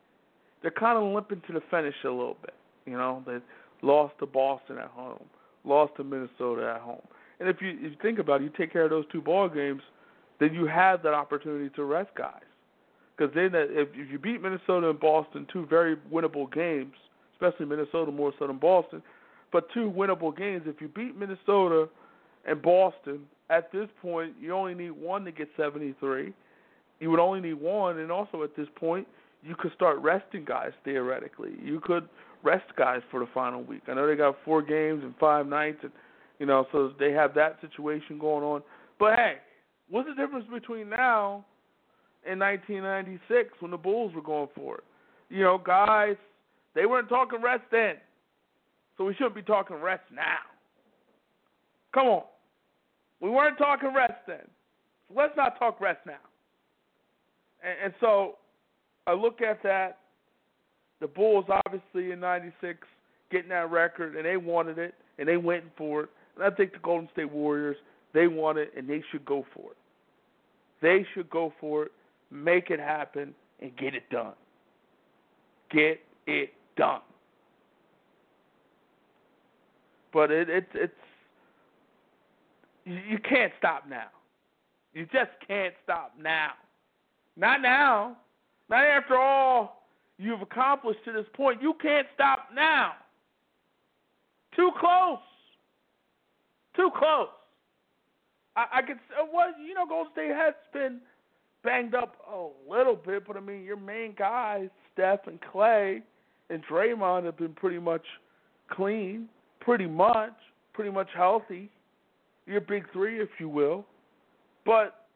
they're kind of limping to the finish a little bit. You know, they lost to Boston at home, lost to Minnesota at home. And if you if you think about it, you take care of those two ball games, then you have that opportunity to rest guys. Because then, if, if you beat Minnesota and Boston, two very winnable games, especially Minnesota more so than Boston, but two winnable games. If you beat Minnesota and Boston, at this point, you only need one to get 73. You would only need one, and also at this point, you could start resting guys theoretically. You could rest guys for the final week. I know they got four games and five nights, and you know, so they have that situation going on. But hey, what's the difference between now and 1996 when the Bulls were going for it? You know, guys, they weren't talking rest then, so we shouldn't be talking rest now. Come on. We weren't talking rest then. So let's not talk rest now. And, and so I look at that. The Bulls, obviously, in 96, getting that record, and they wanted it, and they went for it. And I think the Golden State Warriors, they want it, and they should go for it. They should go for it, make it happen, and get it done. Get it done. But it, it it's you can't stop now. You just can't stop now. Not now. Not after all you've accomplished to this point. You can't stop now. Too close. Too close. I, I could uh, well, you know, Golden State has been banged up a little bit, but I mean, your main guys, Steph and Clay and Draymond, have been pretty much clean, pretty much, pretty much healthy your big three, if you will. But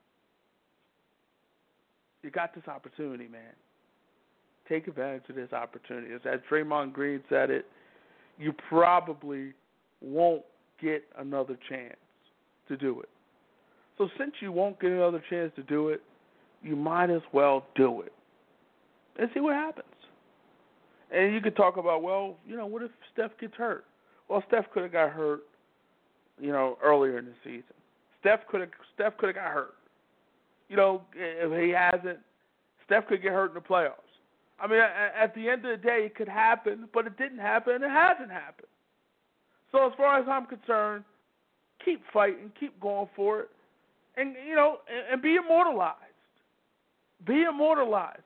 you got this opportunity, man. Take advantage of this opportunity. As Draymond Green said it, you probably won't get another chance to do it. So since you won't get another chance to do it, you might as well do it and see what happens. And you could talk about, well, you know, what if Steph gets hurt? Well, Steph could have got hurt you know, earlier in the season. Steph could have Steph could have got hurt. You know, if he hasn't, Steph could get hurt in the playoffs. I mean, at the end of the day, it could happen, but it didn't happen, and it hasn't happened. So as far as I'm concerned, keep fighting, keep going for it, and you know, and, and be immortalized. Be immortalized.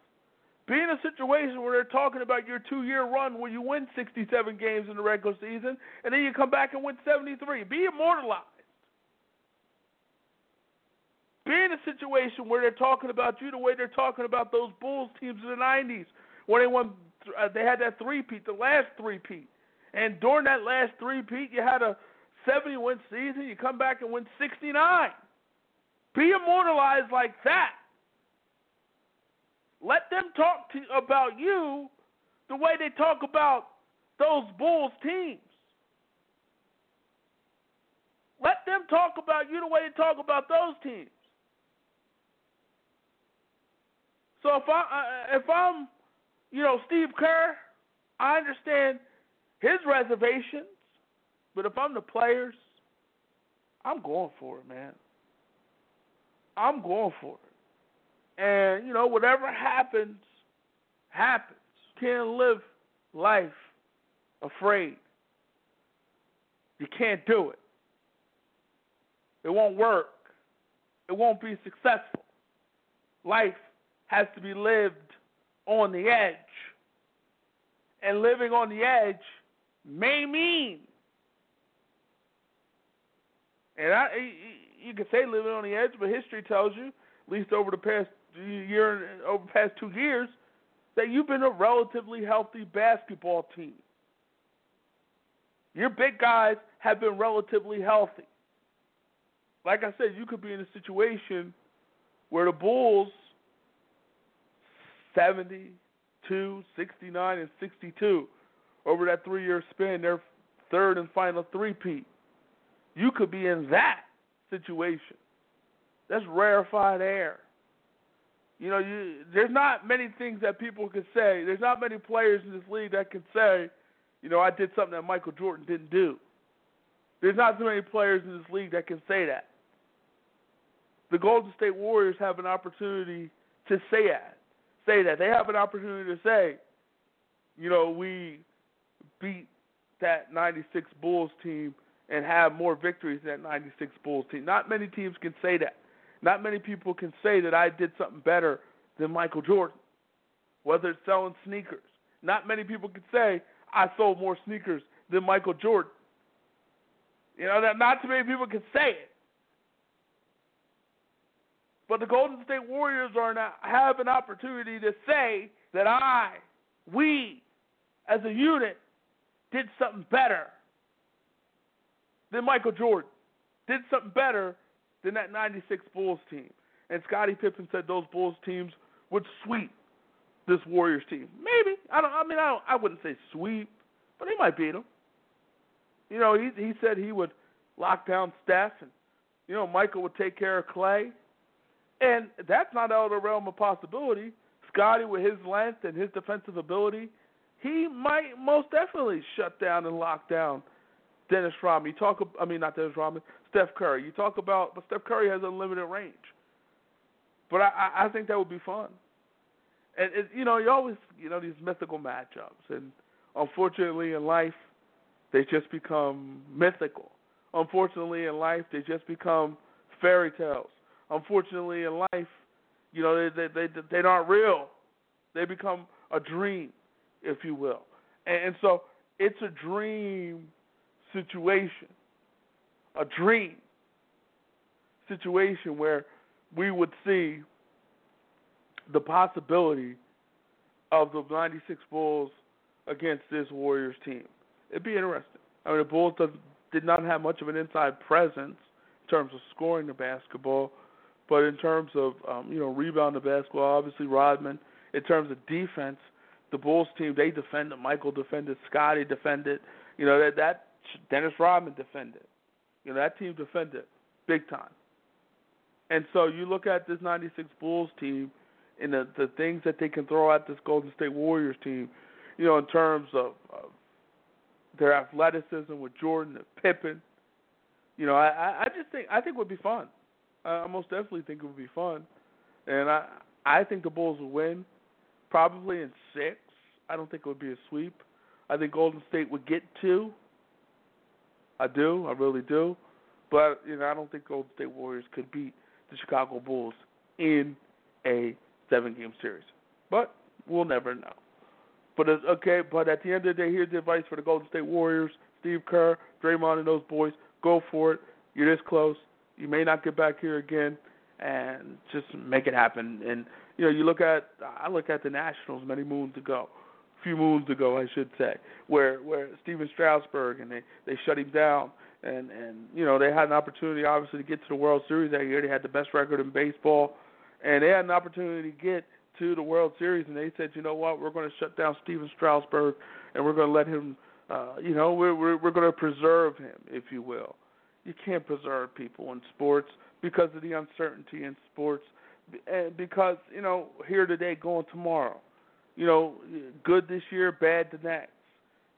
Be in a situation where they're talking about your two year run where you win 67 games in the regular season and then you come back and win 73. Be immortalized. Be in a situation where they're talking about you the way they're talking about those Bulls teams in the 90s when they won. Uh, they had that three-peat, the last three-peat. And during that last three-peat, you had a 70 win season. You come back and win 69. Be immortalized like that. Let them talk to, about you the way they talk about those Bulls teams. Let them talk about you the way they talk about those teams. So if I uh, if I'm, you know, Steve Kerr, I understand his reservations, but if I'm the players, I'm going for it, man. I'm going for it. And, you know, whatever happens, happens. You can't live life afraid. You can't do it. It won't work. It won't be successful. Life has to be lived on the edge. And living on the edge may mean, and I, you can say living on the edge, but history tells you, at least over the past year over the past two years that you've been a relatively healthy basketball team. Your big guys have been relatively healthy. Like I said, you could be in a situation where the Bulls 72, 69, and 62 over that three year span, their third and final three-peat. You could be in that situation. That's rarefied air. You know, you, there's not many things that people can say. There's not many players in this league that can say, you know, I did something that Michael Jordan didn't do. There's not too many players in this league that can say that. The Golden State Warriors have an opportunity to say that. Say that. They have an opportunity to say, you know, we beat that 96 Bulls team and have more victories than that 96 Bulls team. Not many teams can say that. Not many people can say that I did something better than Michael Jordan, whether it's selling sneakers. Not many people can say I sold more sneakers than Michael Jordan. You know, not too many people can say it. But the Golden State Warriors are not, have an opportunity to say that I, we, as a unit, did something better than Michael Jordan, did something better than that 96 Bulls team. And Scottie Pippen said those Bulls teams would sweep this Warriors team. Maybe. I don't I mean I don't, I wouldn't say sweep, but they might beat them. You know, he he said he would lock down Steph and you know, Michael would take care of Clay. And that's not out of the realm of possibility. Scottie, with his length and his defensive ability, he might most definitely shut down and lock down Dennis Rodman. You talk, I mean not Dennis Rodman, Steph Curry. You talk about, but Steph Curry has unlimited range. But I, I think that would be fun. And it, you know, you always, you know, these mythical matchups, and unfortunately in life, they just become mythical. Unfortunately in life, they just become fairy tales. Unfortunately in life, you know, they they they they're not real. They become a dream, if you will. And, and so it's a dream situation, a dream situation where we would see the possibility of the 96 Bulls against this Warriors team. It'd be interesting. I mean, the Bulls did not have much of an inside presence in terms of scoring the basketball, but in terms of um, you know rebound the basketball, obviously Rodman. In terms of defense, the Bulls team they defended. Michael defended. Scottie defended. You know that that Dennis Rodman defended. You know that team defended big time. And so you look at this '96 Bulls team and the the things that they can throw at this Golden State Warriors team. You know, in terms of, of their athleticism with Jordan and Pippen. You know, I I just think I think it would be fun. I most definitely think it would be fun, and I I think the Bulls will win, probably in six. I don't think it would be a sweep. I think Golden State would get two. I do, I really do, but you know I don't think Golden State Warriors could beat the Chicago Bulls in a seven-game series. But we'll never know. But it's okay. But at the end of the day, here's the advice for the Golden State Warriors: Steve Kerr, Draymond, and those boys. Go for it. You're this close. You may not get back here again, and just make it happen. And you know, you look at I look at the Nationals many moons ago, a few moons ago, I should say, where where Stephen Strasburg and they they shut him down. And and you know they had an opportunity obviously to get to the World Series that year. They had the best record in baseball, and they had an opportunity to get to the World Series, and they said, you know what, we're going to shut down Stephen Strasburg, and we're going to let him, uh, you know, we're we're, we're going to preserve him, if you will you can't preserve people in sports because of the uncertainty in sports and because you know here today going tomorrow you know good this year bad the next.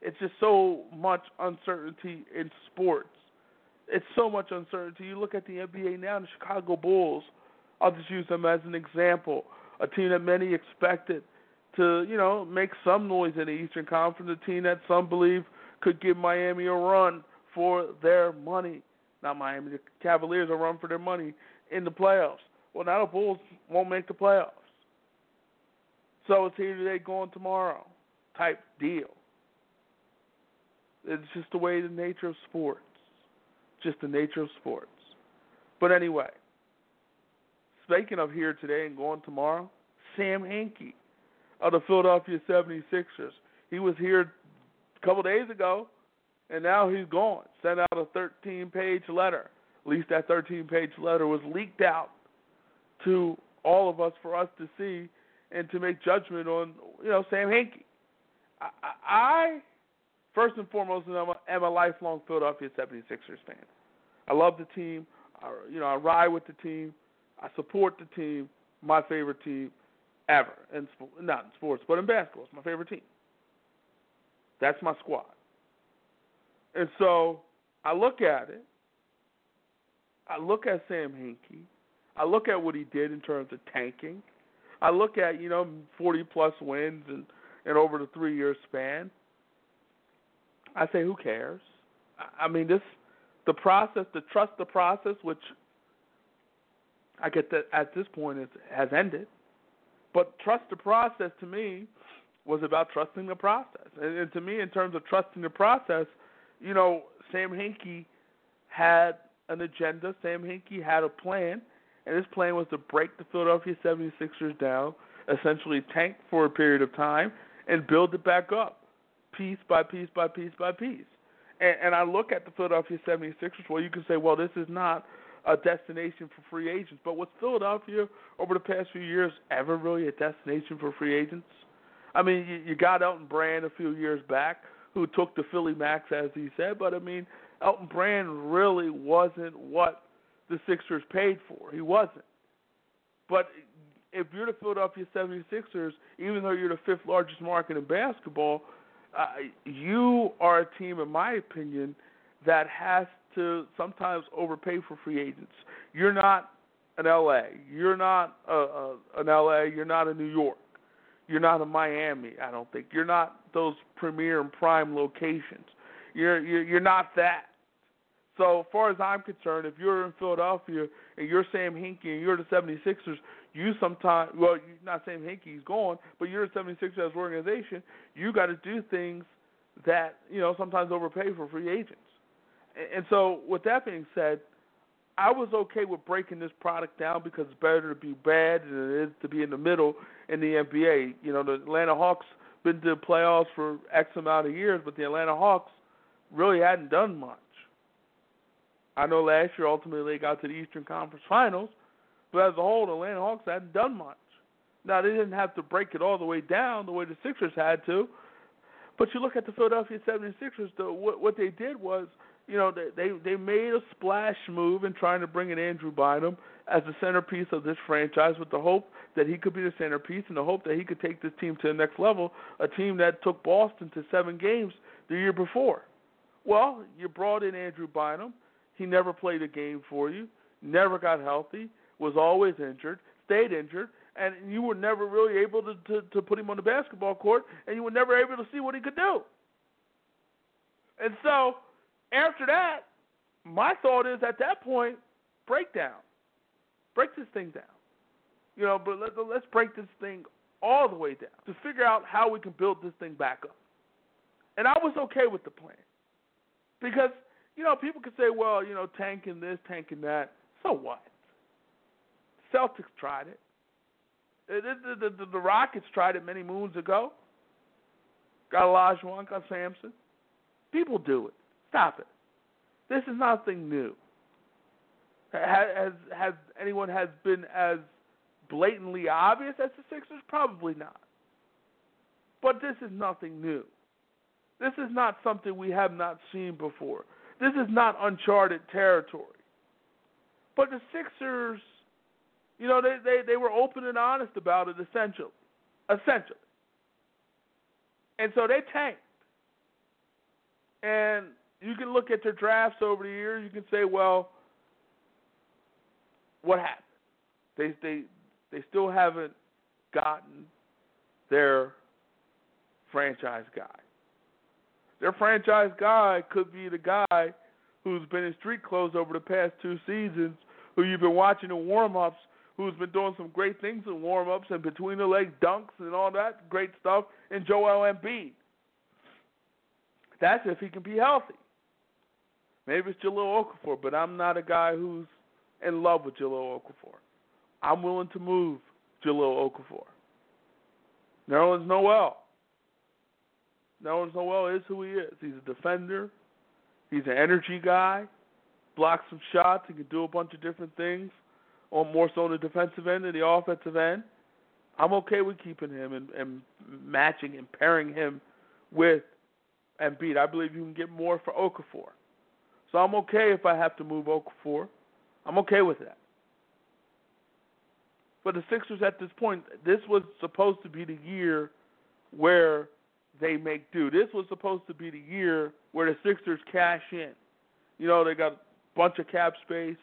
It's just so much uncertainty in sports. It's so much uncertainty. You look at the nba now the chicago bulls i'll just use them as an example a team that many expected to you know make some noise in the eastern conference a team that some believe could give miami a run for their money not Miami. The Cavaliers are run for their money in the playoffs. Well, now the Bulls won't make the playoffs. So it's here today, going tomorrow type deal. It's just the way the nature of sports. Just the nature of sports. But anyway, speaking of here today and going tomorrow, Sam Hinkie of the Philadelphia 76ers. He was here a couple days ago and now he's gone. Sent out a 13-page letter. At least that 13-page letter was leaked out to all of us for us to see and to make judgment on, you know, Sam Hinkie. I, I first and foremost am a, am a lifelong Philadelphia 76ers fan. I love the team. I, you know, I ride with the team. I support the team. My favorite team ever, and not in sports, but in basketball, it's my favorite team. That's my squad. And so I look at it. I look at Sam Hinkie. I look at what he did in terms of tanking. I look at you know 40 plus wins and and over the three year span. I say, who cares? I mean, this the process, the trust the process, which I get that at this point has ended. But trust the process to me was about trusting the process, and, and to me, in terms of trusting the process, you know, Sam Hinkie had an agenda. Sam Hinkie had a plan, and his plan was to break the Philadelphia 76ers down, essentially tank for a period of time, and build it back up, piece by piece by piece by piece. And, and I look at the Philadelphia 76ers. Well, you can say, well, this is not a destination for free agents. But was Philadelphia over the past few years ever really a destination for free agents? I mean, you, you got Elton Brand a few years back, who took the Philly Max, as he said. But I mean, Elton Brand really wasn't what the Sixers paid for. He wasn't. But if you're the Philadelphia 76ers, even though you're the fifth largest market in basketball, uh, you are a team, in my opinion, that has to sometimes overpay for free agents. You're not an LA. You're not a, a, an LA. You're not a New York. You're not a Miami. I don't think you're not those premier and prime locations. You're you're, you're not that. So, far as I'm concerned, if you're in Philadelphia and you're Sam Hinkie and you're the 76ers, you sometimes, well, you're not Sam Hinkie's gone, but you're the 76ers as an organization, you got to do things that, you know, sometimes overpay for free agents. And so, with that being said, I was okay with breaking this product down because it's better to be bad than it is to be in the middle in the NBA. You know, the Atlanta Hawks been to the playoffs for X amount of years, but the Atlanta Hawks really hadn't done much. I know last year ultimately they got to the Eastern Conference Finals, but as a whole, the Atlanta Hawks hadn't done much. Now they didn't have to break it all the way down the way the Sixers had to, but you look at the Philadelphia 76ers. The, what, what they did was, you know, they, they they made a splash move in trying to bring in Andrew Bynum as the centerpiece of this franchise, with the hope that he could be the centerpiece and the hope that he could take this team to the next level. A team that took Boston to seven games the year before. Well, you brought in Andrew Bynum. He never played a game for you, never got healthy, was always injured, stayed injured, and you were never really able to, to, to put him on the basketball court, and you were never able to see what he could do. And so, after that, my thought is at that point, break down. Break this thing down. You know, but let, let's break this thing all the way down to figure out how we can build this thing back up. And I was okay with the plan. Because, you know, people could say, well, you know, tanking this, tanking that. So what? Celtics tried it. Uh, the, the, the, the Rockets tried it many moons ago. Got Olajuwon, got Sampson. People do it. Stop it. This is nothing new. Has has anyone has been as blatantly obvious as the Sixers? Probably not. But this is nothing new. This is not something we have not seen before. This is not uncharted territory. But the Sixers, you know, they, they, they were open and honest about it essentially. Essentially. And so they tanked. And you can look at their drafts over the years, you can say, well, what happened? They they they still haven't gotten their franchise guy. Their franchise guy could be the guy who's been in street clothes over the past two seasons, who you've been watching in warm ups, who's been doing some great things in warm ups and between the leg dunks and all that great stuff, and Joel Embiid. That's if he can be healthy. Maybe it's Jahlil Okafor, but I'm not a guy who's in love with Jahlil Okafor. I'm willing to move Jahlil Okafor. Nerlens Noel. Nerlens Noel is who he is. He's a defender. He's an energy guy, blocks some shots, he can do a bunch of different things, or more so on the defensive end than the offensive end. I'm okay with keeping him and, and matching and pairing him with Embiid. I believe you can get more for Okafor. So I'm okay if I have to move Okafor. I'm okay with that. But the Sixers at this point, this was supposed to be the year where they make do. This was supposed to be the year where the Sixers cash in. You know, they got a bunch of cap space,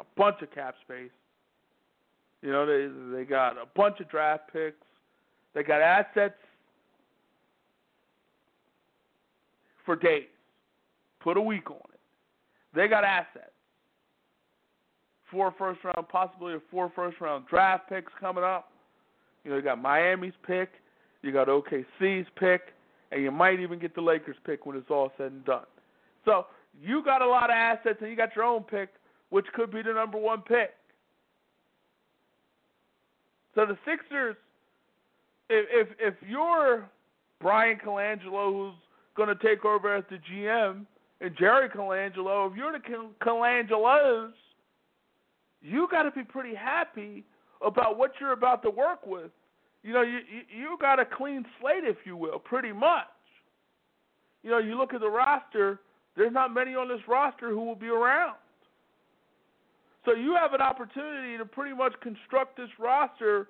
a bunch of cap space. You know, they they got a bunch of draft picks. They got assets for days. Put a week on it. They got assets. Four first round, possibly a four first round draft picks coming up. You know, you got Miami's pick, you got OKC's pick, and you might even get the Lakers pick when it's all said and done. So you got a lot of assets, and you got your own pick, which could be the number one pick. So the Sixers, if if, if you're Bryan Colangelo, who's going to take over as the GM, and Jerry Colangelo, if you're the Colangelos, you got to be pretty happy about what you're about to work with. You know, you you, got a clean slate, if you will, pretty much. You know, you look at the roster. There's not many on this roster who will be around. So you have an opportunity to pretty much construct this roster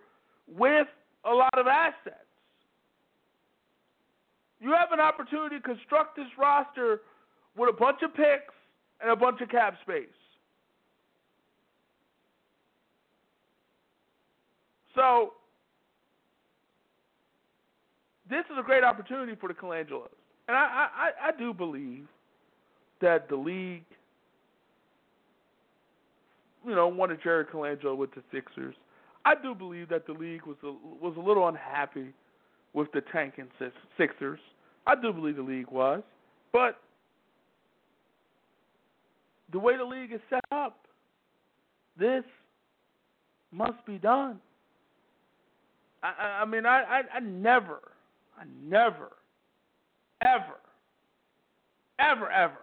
with a lot of assets. You have an opportunity to construct this roster with a bunch of picks and a bunch of cap space. So this is a great opportunity for the Colangelos. And I, I, I do believe that the league you know, wanted Jerry Colangelo with the Sixers. I do believe that the league was a, was a little unhappy with the tanking Sixers. I do believe the league was, but the way the league is set up, this must be done. I, I mean, I, I, I never, I never, ever, ever, ever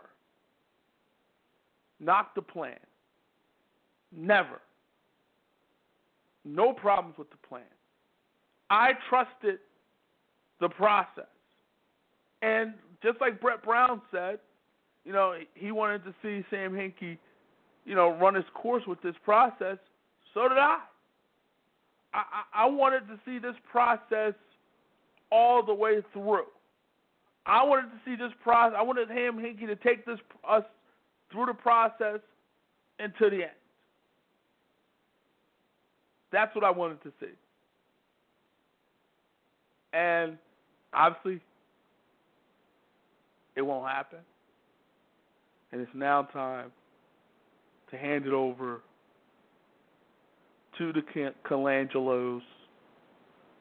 knocked the plan Never. No problems with the plan. I trusted the process. And just like Brett Brown said, you know, he wanted to see Sam Hinkie, you know, run his course with this process. So did I. I, I wanted to see this process all the way through. I wanted to see this process. I wanted Sam Hinkie to take this us through the process and to the end. That's what I wanted to see. And obviously, it won't happen. And it's now time to hand it over to the Colangelos,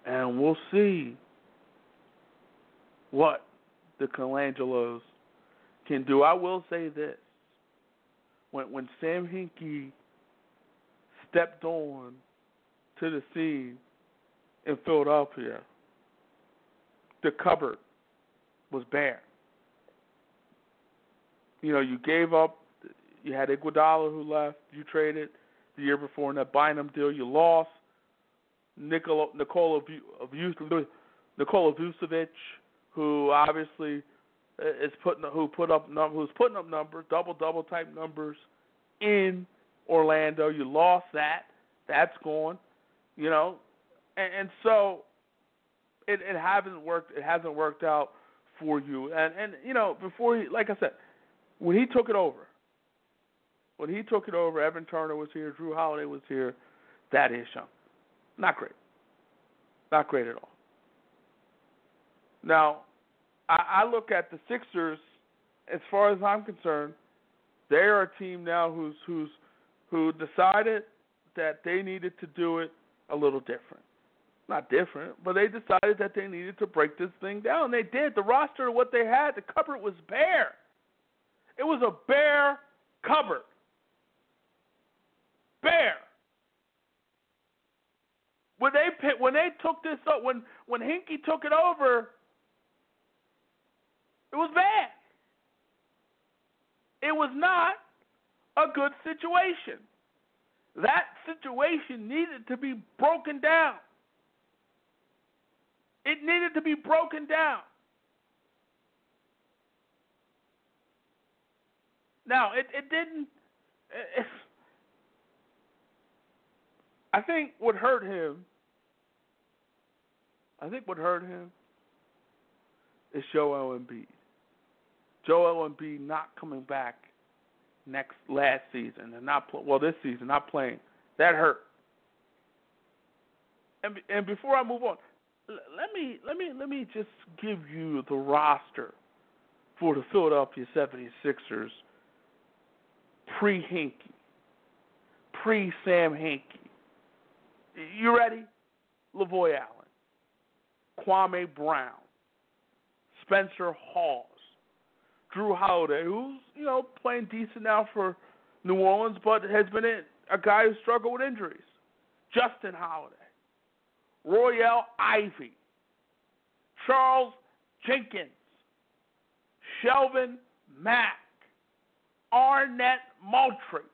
and we'll see what the Colangelos can do. I will say this: when when Sam Hinkie stepped on to the scene in Philadelphia, the cupboard was bare. You know, you gave up. You had Iguodala who left. You traded the year before in that Bynum deal. You lost Nikola Nikola uh, Nikola Vucevic, who obviously uh, is putting who put up who's putting up numbers, double double type numbers in Orlando. You lost that. That's gone you know, and, and so it it hasn't worked. It hasn't worked out for you. And and you know, before like I said, when he took it over, when he took it over, Evan Turner was here, Jrue Holiday was here. That is young, not great, not great at all. Now, I, I look at the Sixers. As far as I'm concerned, they are a team now who's who's who decided that they needed to do it a little different. Not different, but they decided that they needed to break this thing down. They did. The roster, of what they had, the cupboard was bare. It was a bare cupboard. Bare. When they when they took this up, when when Hinkie took it over, it was bad. it was not a good situation. That situation needed to be broken down. It needed to be broken down. Now, it, it didn't. It, I think what hurt him. I think what hurt him is Joel Embiid. Joel Embiid not coming back next last season and not well this season not playing. That hurt. And and before I move on, let me let me let me just give you the roster for the Philadelphia 76ers pre Hinkie, pre Sam Hinkie. You ready? Lavoy Allen, Kwame Brown, Spencer Hawes, Jrue Holiday, who's you know playing decent now for New Orleans, but has been a guy who struggled with injuries. Justin Holiday, Royal Ivey, Charles Jenkins, Shelvin Mack, Arnett Moultrie,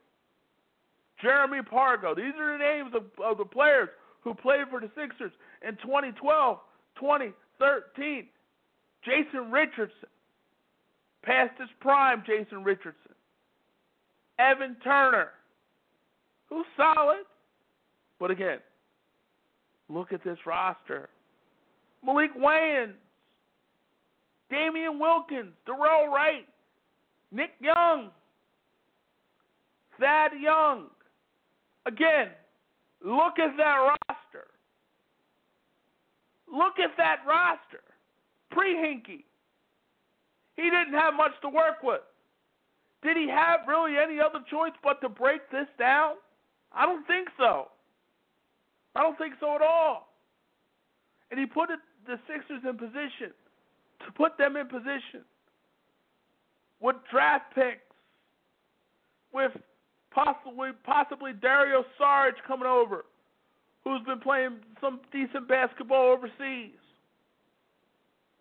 Jeremy Pargo. These are the names of, of the players who played for the Sixers in 2012, 2013. Jason Richardson, past his prime, Jason Richardson. Evan Turner, who's solid. But again, look at this roster. Maalik Wayns, Damien Wilkins, Dorell Wright, Nick Young, Thad Young. Again, look at that roster. Look at that roster. Pre Hinkie. He didn't have much to work with. Did he have really any other choice but to break this down? I don't think so. I don't think so at all. And he put it, the Sixers in position to put them in position with draft picks, with possibly possibly Dario Saric coming over, who's been playing some decent basketball overseas.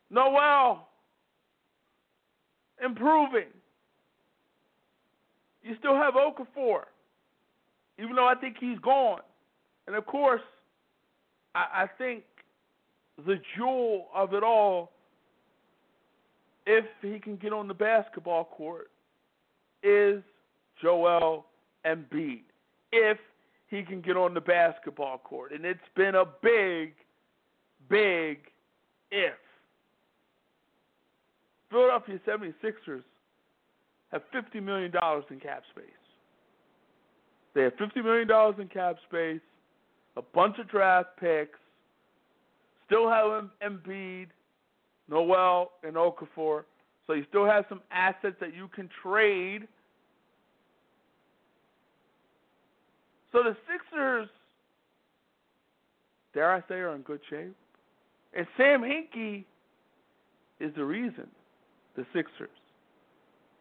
Noel improving. You still have Okafor, even though I think he's gone. And of course, I, I think the jewel of it all, if he can get on the basketball court, is Joel Embiid. If he can get on the basketball court. And it's been a big, big if. Philadelphia 76ers have $50 million in cap space. They have $50 million in cap space, a bunch of draft picks, still have Embiid, Noel, and Okafor. So you still have some assets that you can trade. So the Sixers, dare I say, are in good shape. And Sam Hinkie is the reason the Sixers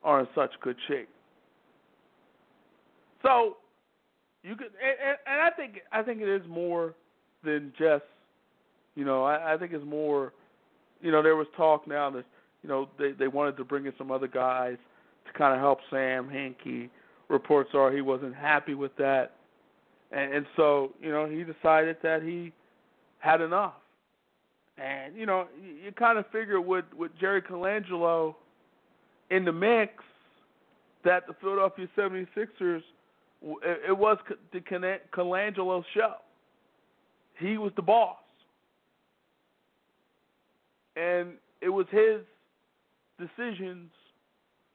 are in such good shape. So you could, and, and I think I think it is more than just, you know, I, I think it's more, you know, there was talk now that you know they they wanted to bring in some other guys to kind of help Sam Hinkie. Reports are he wasn't happy with that, and, and so you know he decided that he had enough. And you know, you, you kind of figure with with Jerry Colangelo in the mix that the Philadelphia 76ers it, it was the Colangelo show. He was the boss. And it was his decisions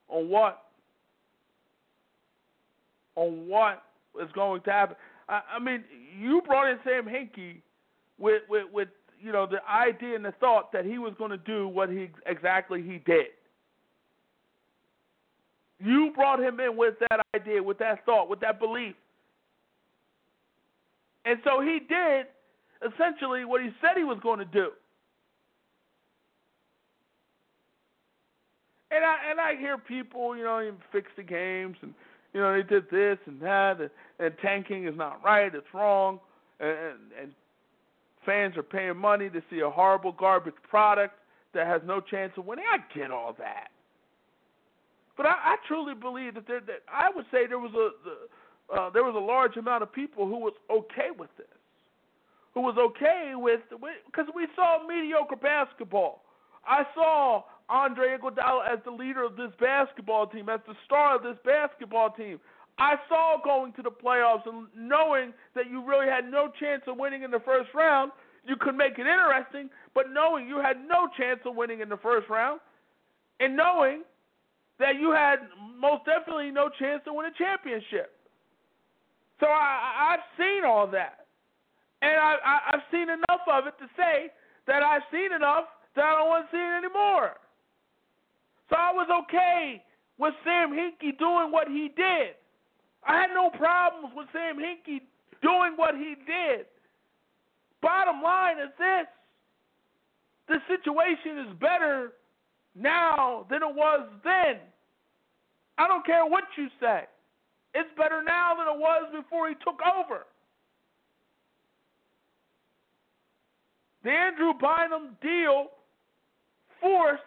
on what on what is going to happen. I, I mean, you brought in Sam Hinkie with, with with you know the idea and the thought that he was going to do what he exactly he did. You brought him in with that idea, with that thought, with that belief. And so he did essentially what he said he was going to do. And I and I hear people, you know, fix the games and you know they did this and that and, and tanking is not right, it's wrong, and, and fans are paying money to see a horrible garbage product that has no chance of winning. I get all that. But I, I truly believe that there that I would say there was a uh, there was a large amount of people who was okay with this, who was okay with because we saw mediocre basketball. I saw Andre Iguodala as the leader of this basketball team, as the star of this basketball team. I saw going to the playoffs and knowing that you really had no chance of winning in the first round. You could make it interesting, but knowing you had no chance of winning in the first round, and knowing that you had most definitely no chance to win a championship. So I, I've seen all that, and I, I, I've seen enough of it to say that I've seen enough that I don't want to see it anymore. So I was okay with Sam Hinkie doing what he did. I had no problems with Sam Hinkie doing what he did. Bottom line is this the situation is better now than it was then. I don't care what you say. It's better now than it was before he took over. The Andrew Bynum deal forced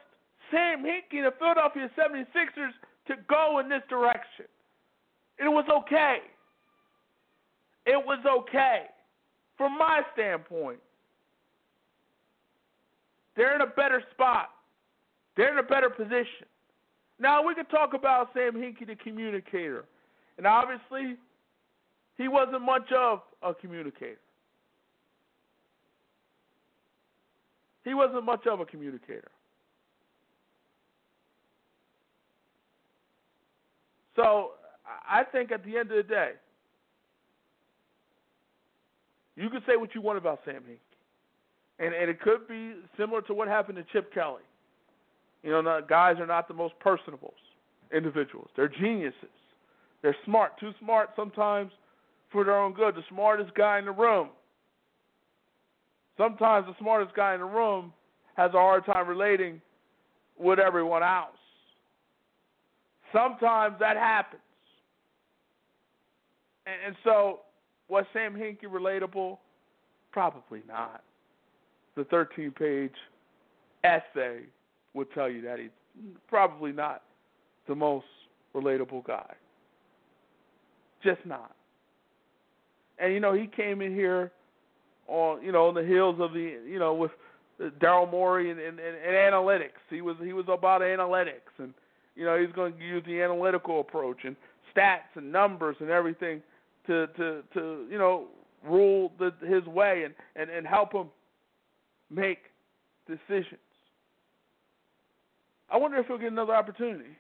Sam Hinkie the Philadelphia 76ers to go in this direction. It was okay. It was okay from my standpoint. They're in a better spot. They're in a better position. Now we can talk about Sam Hinkie, the communicator, and obviously he wasn't much of a communicator. He wasn't much of a communicator. So I think at the end of the day, you can say what you want about Sam Hinkie. And and it could be similar to what happened to Chip Kelly. You know, the guys are not the most personable individuals. They're geniuses. They're smart, too smart sometimes for their own good. The smartest guy in the room. Sometimes the smartest guy in the room has a hard time relating with everyone else. Sometimes that happens. And, and so, was Sam Hinkie relatable? Probably not. The 13 page essay would tell you that he's probably not the most relatable guy. Just not. And you know, he came in here on you know on the heels of the you know with Daryl Morey and, and, and, and analytics. He was he was about analytics and you know he's going to use the analytical approach and stats and numbers and everything to to to you know rule the, his way and, and and help him make decisions. I wonder if he'll get another opportunity.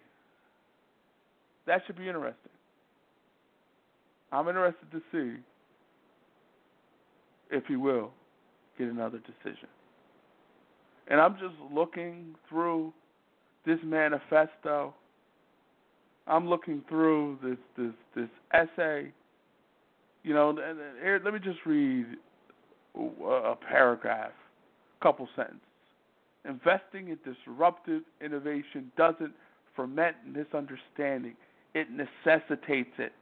That should be interesting. I'm interested to see if he will get another decision. And I'm just looking through this manifesto. I'm looking through this this this essay. You know, and here let me just read a paragraph, a couple sentences. Investing in disruptive innovation doesn't ferment misunderstanding, it necessitates it.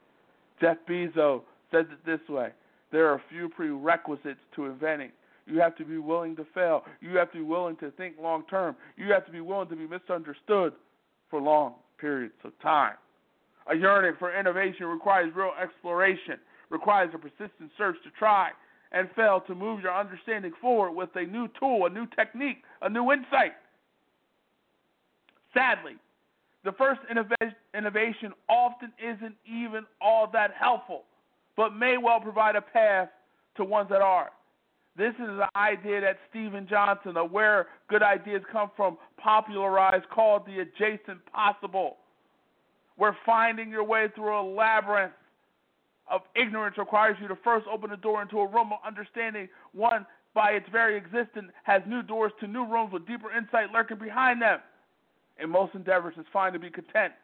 Jeff Bezos says it this way there are a few prerequisites to inventing. You have to be willing to fail. You have to be willing to think long term. You have to be willing to be misunderstood for long periods of time. A yearning for innovation requires real exploration, requires a persistent search to try and fail to move your understanding forward with a new tool, a new technique, a new insight. Sadly, the first innovation often isn't even all that helpful, but may well provide a path to ones that are. This is an idea that Steven Johnson, of where good ideas come from, popularized called the adjacent possible, where finding your way through a labyrinth of ignorance requires you to first open the door into a room of understanding. One, by its very existence, has new doors to new rooms with deeper insight lurking behind them. In most endeavors, it's fine to be content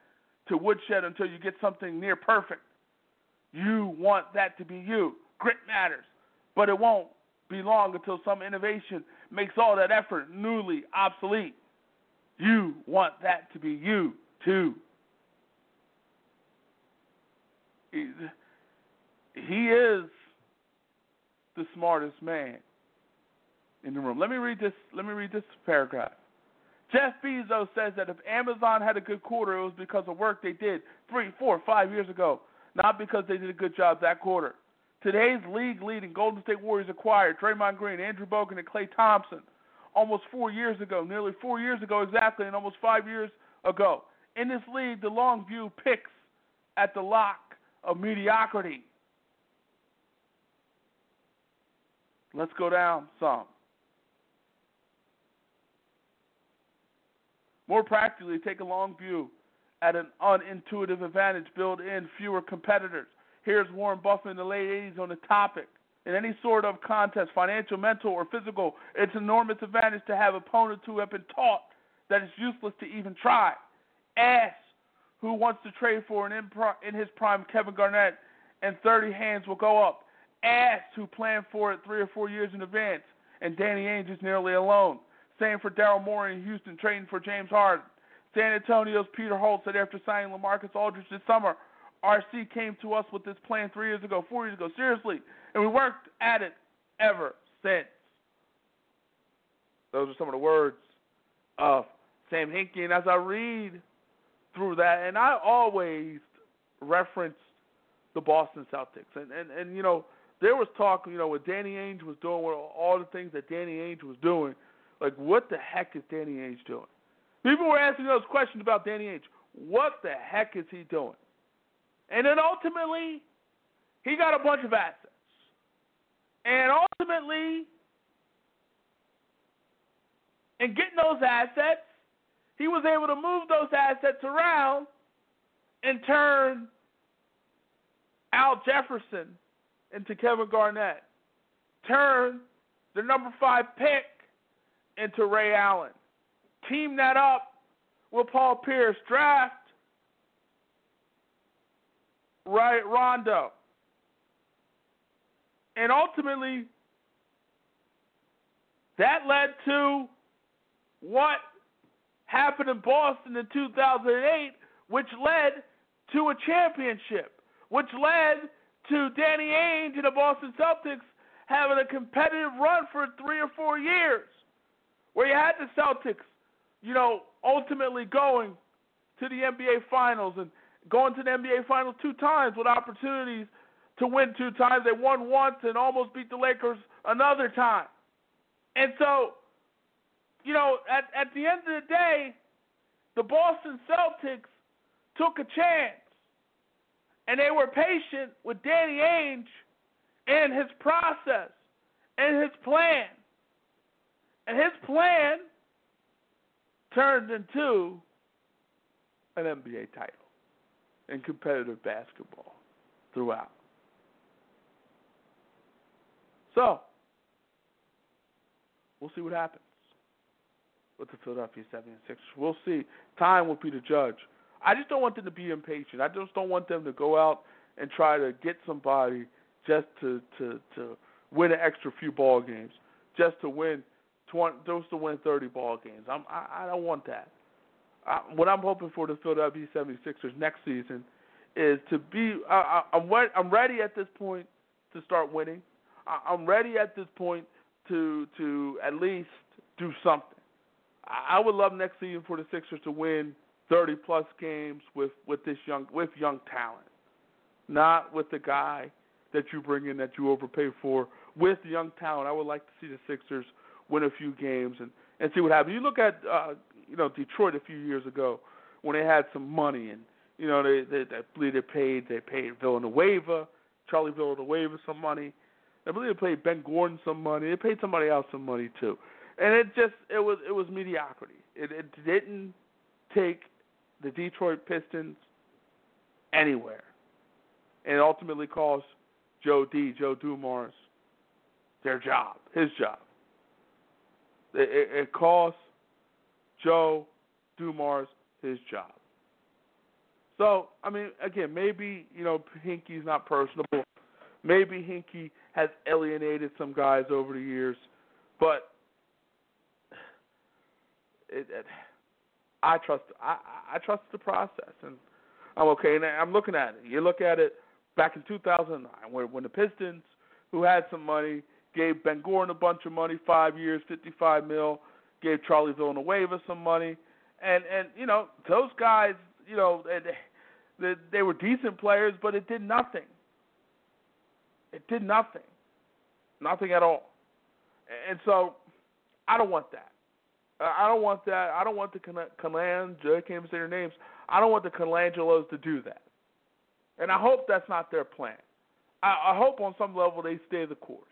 to woodshed until you get something near perfect. You want that to be you. Grit matters, but it won't be long until some innovation makes all that effort newly obsolete. You want that to be you, too he is the smartest man in the room. Let me read this. Let me read this paragraph. Jeff Bezos says that if Amazon had a good quarter, it was because of work they did three, four, five years ago, not because they did a good job that quarter. Today's league leading Golden State Warriors acquired Draymond Green, Andrew Bogut, and Klay Thompson almost four years ago, nearly four years ago exactly, and almost five years ago. In this league, the long view picks at the lock of mediocrity. Let's go down some. More practically, take a long view at an unintuitive advantage, build in fewer competitors. Here's Warren Buffett in the late 80s on the topic. In any sort of contest, financial, mental, or physical, it's an enormous advantage to have opponents who have been taught that it's useless to even try. Ask who wants to trade for an in, his prime Kevin Garnett, and 30 hands will go up. Ask who planned for it three or four years in advance, and Danny Ainge is nearly alone. Same for Daryl Morey in Houston, trading for James Harden. San Antonio's Peter Holt said after signing LaMarcus Aldridge this summer, RC came to us with this plan three years ago, four years ago, seriously, and we worked at it ever since. Those are some of the words of Sam Hinkie, and as I read through that, and I always reference the Boston Celtics, and and and you know there was talk, you know, what Danny Ainge was doing, with all the things that Danny Ainge was doing like, what the heck is Danny Ainge doing? People were asking those questions about Danny Ainge. What the heck is he doing? And then ultimately, he got a bunch of assets. And ultimately, in getting those assets, he was able to move those assets around and turn Al Jefferson into Kevin Garnett. Turn the number five pick into Ray Allen. Team that up with Paul Pierce. Draft right Rondo. And ultimately that led to what happened in Boston in 2008, which led to a championship, which led to Danny Ainge and the Boston Celtics having a competitive run for three or four years where you had the Celtics, you know, ultimately going to the NBA Finals and going to the NBA Finals two times with opportunities to win two times. They won once and almost beat the Lakers another time. And so, you know, at, at the end of the day, the Boston Celtics took a chance. And they were patient with Danny Ainge and his process and his plan. And his plan turned into an NBA title in competitive basketball throughout. So, we'll see what happens with the Philadelphia 76ers. We'll see. Time will be the judge. I just don't want them to be impatient. I just don't want them to go out and try to get somebody just to to to win an extra few ball games, just to win 20, those to win 30 ball games. I'm, I, I don't want that. I, what I'm hoping for the Philadelphia 76ers next season is to be. I, I, I'm re- I'm ready at this point to start winning. I, I'm ready at this point to to at least do something. I, I would love next season for the Sixers to win 30 plus games with with this young with young talent, not with the guy that you bring in that you overpay for. With young talent, I would like to see the Sixers win a few games, and and see what happens. You look at uh, you know Detroit a few years ago when they had some money, and you know they they, they believe they paid they paid Villanueva, Charlie Villanueva some money. I believe they paid Ben Gordon some money. They paid somebody else some money too, and it just it was it was mediocrity. It, it didn't take the Detroit Pistons anywhere, and it ultimately cost Joe D. Joe Dumars their job, his job. It, it cost Joe Dumars his job. So, I mean, again, maybe, you know, Hinkie's not personable. Maybe Hinkie has alienated some guys over the years, but it, it, I trust I, I trust the process, and I'm okay. And I'm looking at it. You look at it back in 2009 when when the Pistons, who had some money, gave Ben Gordon a bunch of money, five years, 55 mil. Gave Charlie Villanueva some money, and and you know those guys, you know, they, they, were decent players, but it did nothing. It did nothing, nothing at all, and so I don't want that. I don't want that. I don't want the Calan. I can't even say their names. I don't want the Colangelos to do that, and I hope that's not their plan. I, I hope on some level they stay the course.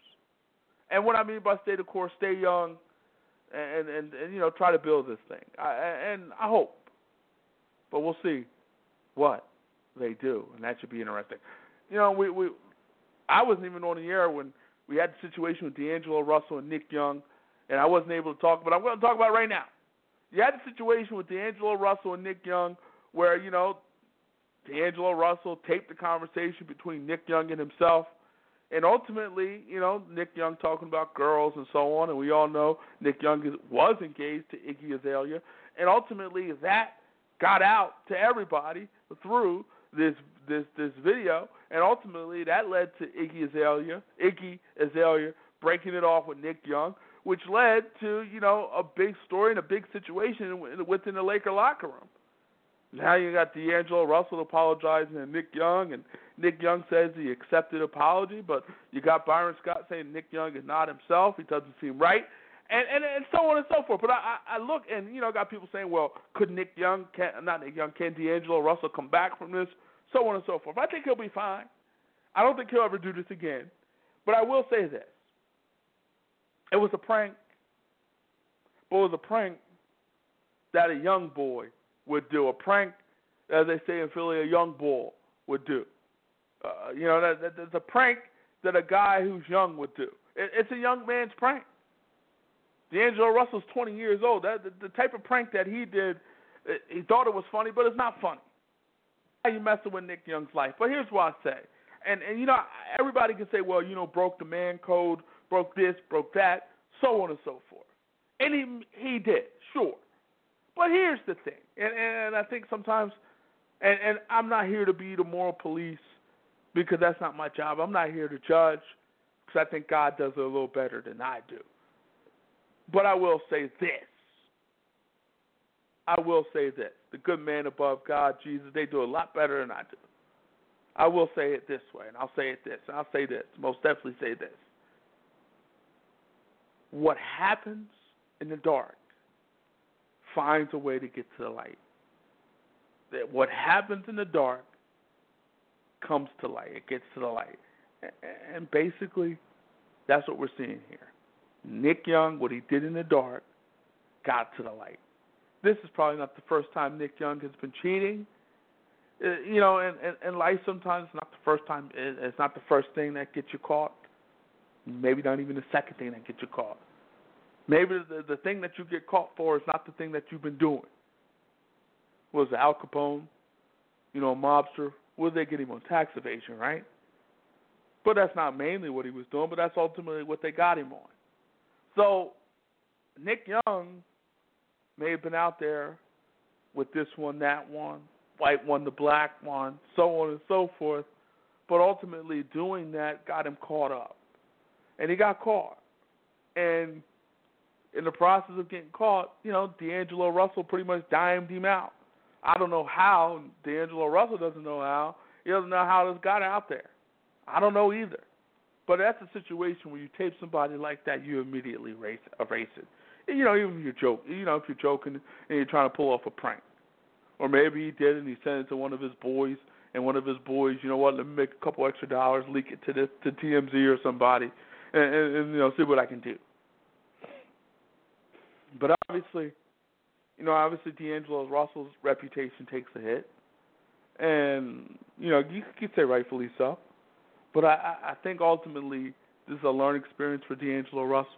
And what I mean by stay the course, stay young, and and, and you know try to build this thing. I, and I hope, but we'll see what they do, and that should be interesting. You know, we we I wasn't even on the air when we had the situation with D'Angelo Russell and Nick Young, and I wasn't able to talk, but I'm going to talk about right now. You had the situation with D'Angelo Russell and Nick Young, where you know D'Angelo Russell taped the conversation between Nick Young and himself. And ultimately, you know, Nick Young talking about girls and so on, and we all know Nick Young is, was engaged to Iggy Azalea, and ultimately that got out to everybody through this this this video, and ultimately that led to Iggy Azalea, Iggy Azalea breaking it off with Nick Young, which led to you know a big story and a big situation within the Laker locker room. Now you got D'Angelo Russell apologizing and Nick Young, and Nick Young says he accepted apology, but you got Byron Scott saying Nick Young is not himself. He doesn't seem right, and and, and so on and so forth. But I, I look and you know got people saying, well, could Nick Young, can not Nick Young, can D'Angelo Russell come back from this? So on and so forth. I think he'll be fine. I don't think he'll ever do this again. But I will say this: it was a prank, but it was a prank that a young boy would do, a prank, as they say in Philly, a young bull would do. Uh, you know, that, that, that's a prank that a guy who's young would do. It, it's a young man's prank. D'Angelo Russell's 20 years old. That the, the type of prank that he did, it, he thought it was funny, but it's not funny. How you messing with Nick Young's life? But here's what I say, and and you know everybody can say, well, you know, broke the man code, broke this, broke that, so on and so forth, and he he did, sure. But here's the thing, and, and I think sometimes, and, and I'm not here to be the moral police because that's not my job. I'm not here to judge because I think God does it a little better than I do. But I will say this. I will say this. The good man above God, Jesus, they do a lot better than I do. I will say it this way, and I'll say it this, and I'll say this, most definitely say this. What happens in the dark finds a way to get to the light. That what happens in the dark comes to light. It gets to the light. And basically, that's what we're seeing here. Nick Young, what he did in the dark, got to the light. This is probably not the first time Nick Young has been cheating. Uh, you know, and, and, and life sometimes it's not the first time. It's not the first thing that gets you caught. Maybe not even the second thing that gets you caught. Maybe the, the thing that you get caught for is not the thing that you've been doing. Was Al Capone, you know, a mobster? Was they get him on tax evasion, right? But that's not mainly what he was doing, but that's ultimately what they got him on. So Nick Young may have been out there with this one, that one, white one, the black one, so on and so forth. But ultimately, doing that got him caught up. And he got caught. And in the process of getting caught, you know, D'Angelo Russell pretty much dimed him out. I don't know how. D'Angelo Russell doesn't know how. He doesn't know how this got out there. I don't know either. But that's a situation where you tape somebody like that, you immediately erase, erase it. You know, even if you're joking, you know, if you're joking and you're trying to pull off a prank, or maybe he did and he sent it to one of his boys, and one of his boys, you know what, let me make a couple extra dollars, leak it to this to TMZ or somebody, and, and, and you know, see what I can do. But obviously, you know, obviously D'Angelo Russell's reputation takes a hit, and you know, you could say rightfully so. But I, I think ultimately this is a learning experience for D'Angelo Russell,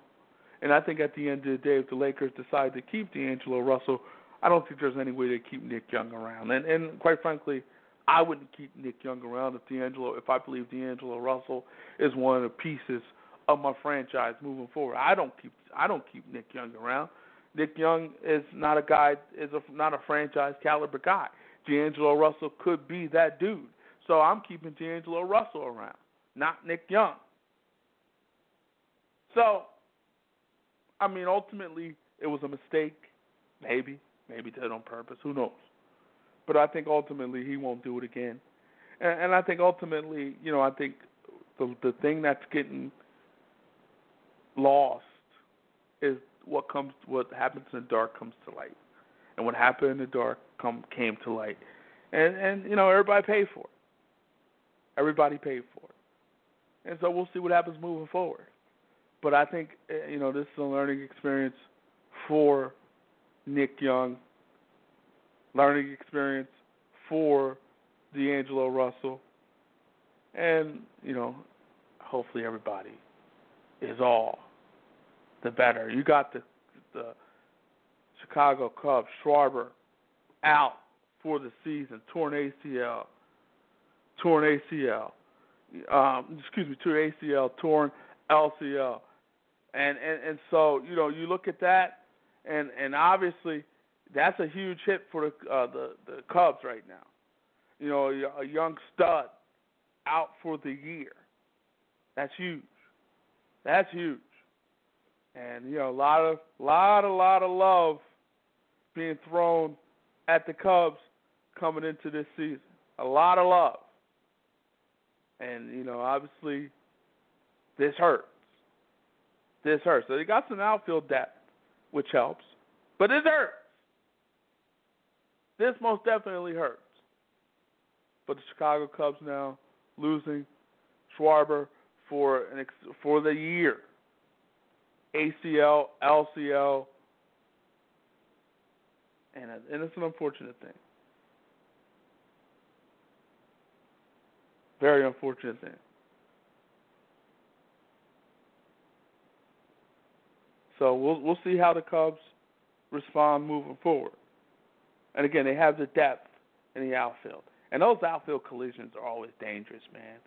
and I think at the end of the day, if the Lakers decide to keep D'Angelo Russell, I don't think there's any way to keep Nick Young around. And and quite frankly, I wouldn't keep Nick Young around if D'Angelo, if I believe D'Angelo Russell is one of the pieces of my franchise moving forward. I don't keep I don't keep Nick Young around. Nick Young is not a guy is a, not a franchise caliber guy. D'Angelo Russell could be that dude. So I'm keeping D'Angelo Russell around, not Nick Young. So I mean, ultimately, it was a mistake. Maybe, maybe did it on purpose. Who knows? But I think ultimately he won't do it again. And, and I think ultimately, you know, I think the the thing that's getting lost is what comes, what happens in the dark comes to light, and what happened in the dark come came to light, and and you know everybody paid for it. Everybody paid for it, and so we'll see what happens moving forward. But I think eh, you know this is a learning experience for Nick Young, learning experience for D'Angelo Russell, and you know hopefully everybody is all the better. You got the the Chicago Cubs, Schwarber, out for the season, torn ACL, torn ACL, um, excuse me, torn ACL, torn LCL, and and and so you know you look at that, and and obviously that's a huge hit for the uh, the the Cubs right now. You know, a young stud out for the year. That's huge. That's huge. And you know, a lot of lot a lot of love being thrown at the Cubs coming into this season. A lot of love. And, you know, obviously this hurts. This hurts. So they got some outfield depth, which helps. But it hurts. This most definitely hurts. But the Chicago Cubs now losing Schwarber for an ex- for the year. ACL, LCL, and, and it's an unfortunate thing. Very unfortunate thing. So we'll we'll see how the Cubs respond moving forward. And again, they have the depth in the outfield, and those outfield collisions are always dangerous, man.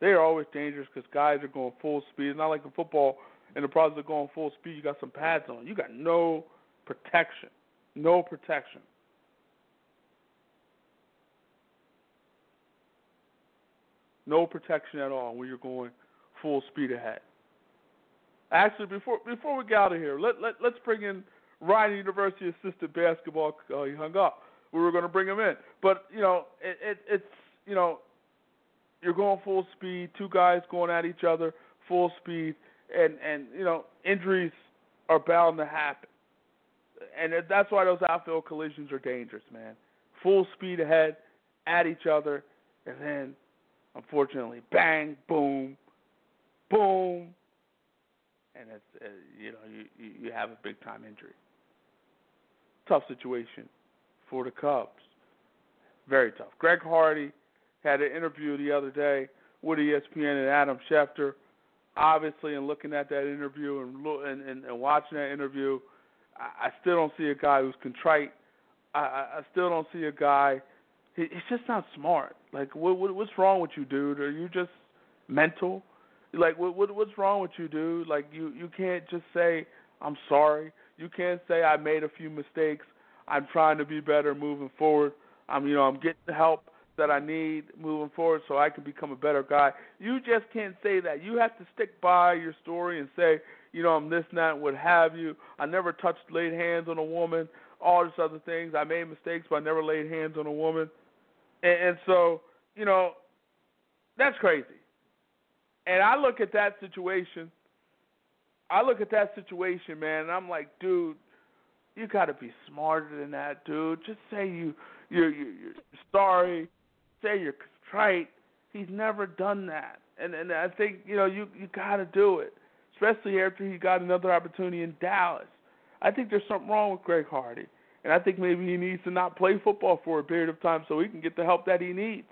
They are always dangerous because guys are going full speed. It's not like in football. In the process of going full speed, you got some pads on. You got no protection. No protection. No protection at all when you're going full speed ahead. Actually, before before we get out of here, let let let's bring in Ryan University assistant basketball. Oh, he hung up. We were going to bring him in, but you know, it, it it's you know, you're going full speed. Two guys going at each other full speed, and and you know, injuries are bound to happen and that's why those outfield collisions are dangerous, man. Full speed ahead at each other, and then unfortunately, bang, boom, boom, and it's uh, you know you you have a big time injury. Tough situation for the Cubs. Very tough. Greg Hardy had an interview the other day with ESPN and Adam Schefter. Obviously, in looking at that interview and and, and, and watching that interview, I, I still don't see a guy who's contrite. I, I, still don't see a guy. He, he's just not smart. Like, what, what what's wrong with you, dude? Are you just mental? Like, what, what what's wrong with you, dude? Like, you you can't just say I'm sorry. You can't say I made a few mistakes. I'm trying to be better moving forward. I'm you know I'm getting help that I need moving forward so I can become a better guy. You just can't say that. You have to stick by your story and say, you know, I'm this, and that, what have you. I never touched, laid hands on a woman, all these other things. I made mistakes, but I never laid hands on a woman. And, and so, you know, that's crazy. And I look at that situation. I look at that situation, man, and I'm like, dude, you got to be smarter than that, dude. Just say you you're, you're, you're sorry. Say you're contrite. He's never done that, and and I think you know you you got to do it especially after he got another opportunity in Dallas. I think there's something wrong with Greg Hardy, and I think maybe he needs to not play football for a period of time so he can get the help that he needs.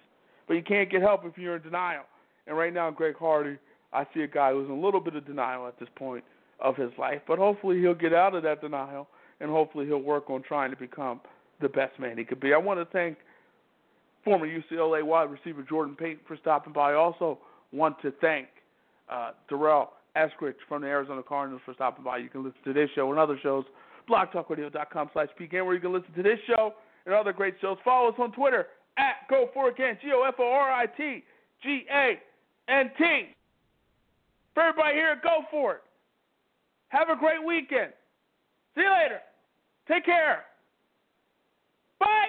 But you can't get help if you're in denial. And right now, Greg Hardy, I see a guy who's in a little bit of denial at this point of his life, but hopefully he'll get out of that denial, and hopefully he'll work on trying to become the best man he could be. I want to thank former UCLA wide receiver Jordan Payton for stopping by. I also want to thank uh, Durrell Eskridge from the Arizona Cardinals for stopping by. You can listen to this show and other shows, blogtalkradio.com slash PKN, where you can listen to this show and other great shows. Follow us on Twitter at Go For It Gant, G-O-F-O-R-I-T, G-A-N-T. For everybody here, go for it. Have a great weekend. See you later. Take care. Bye.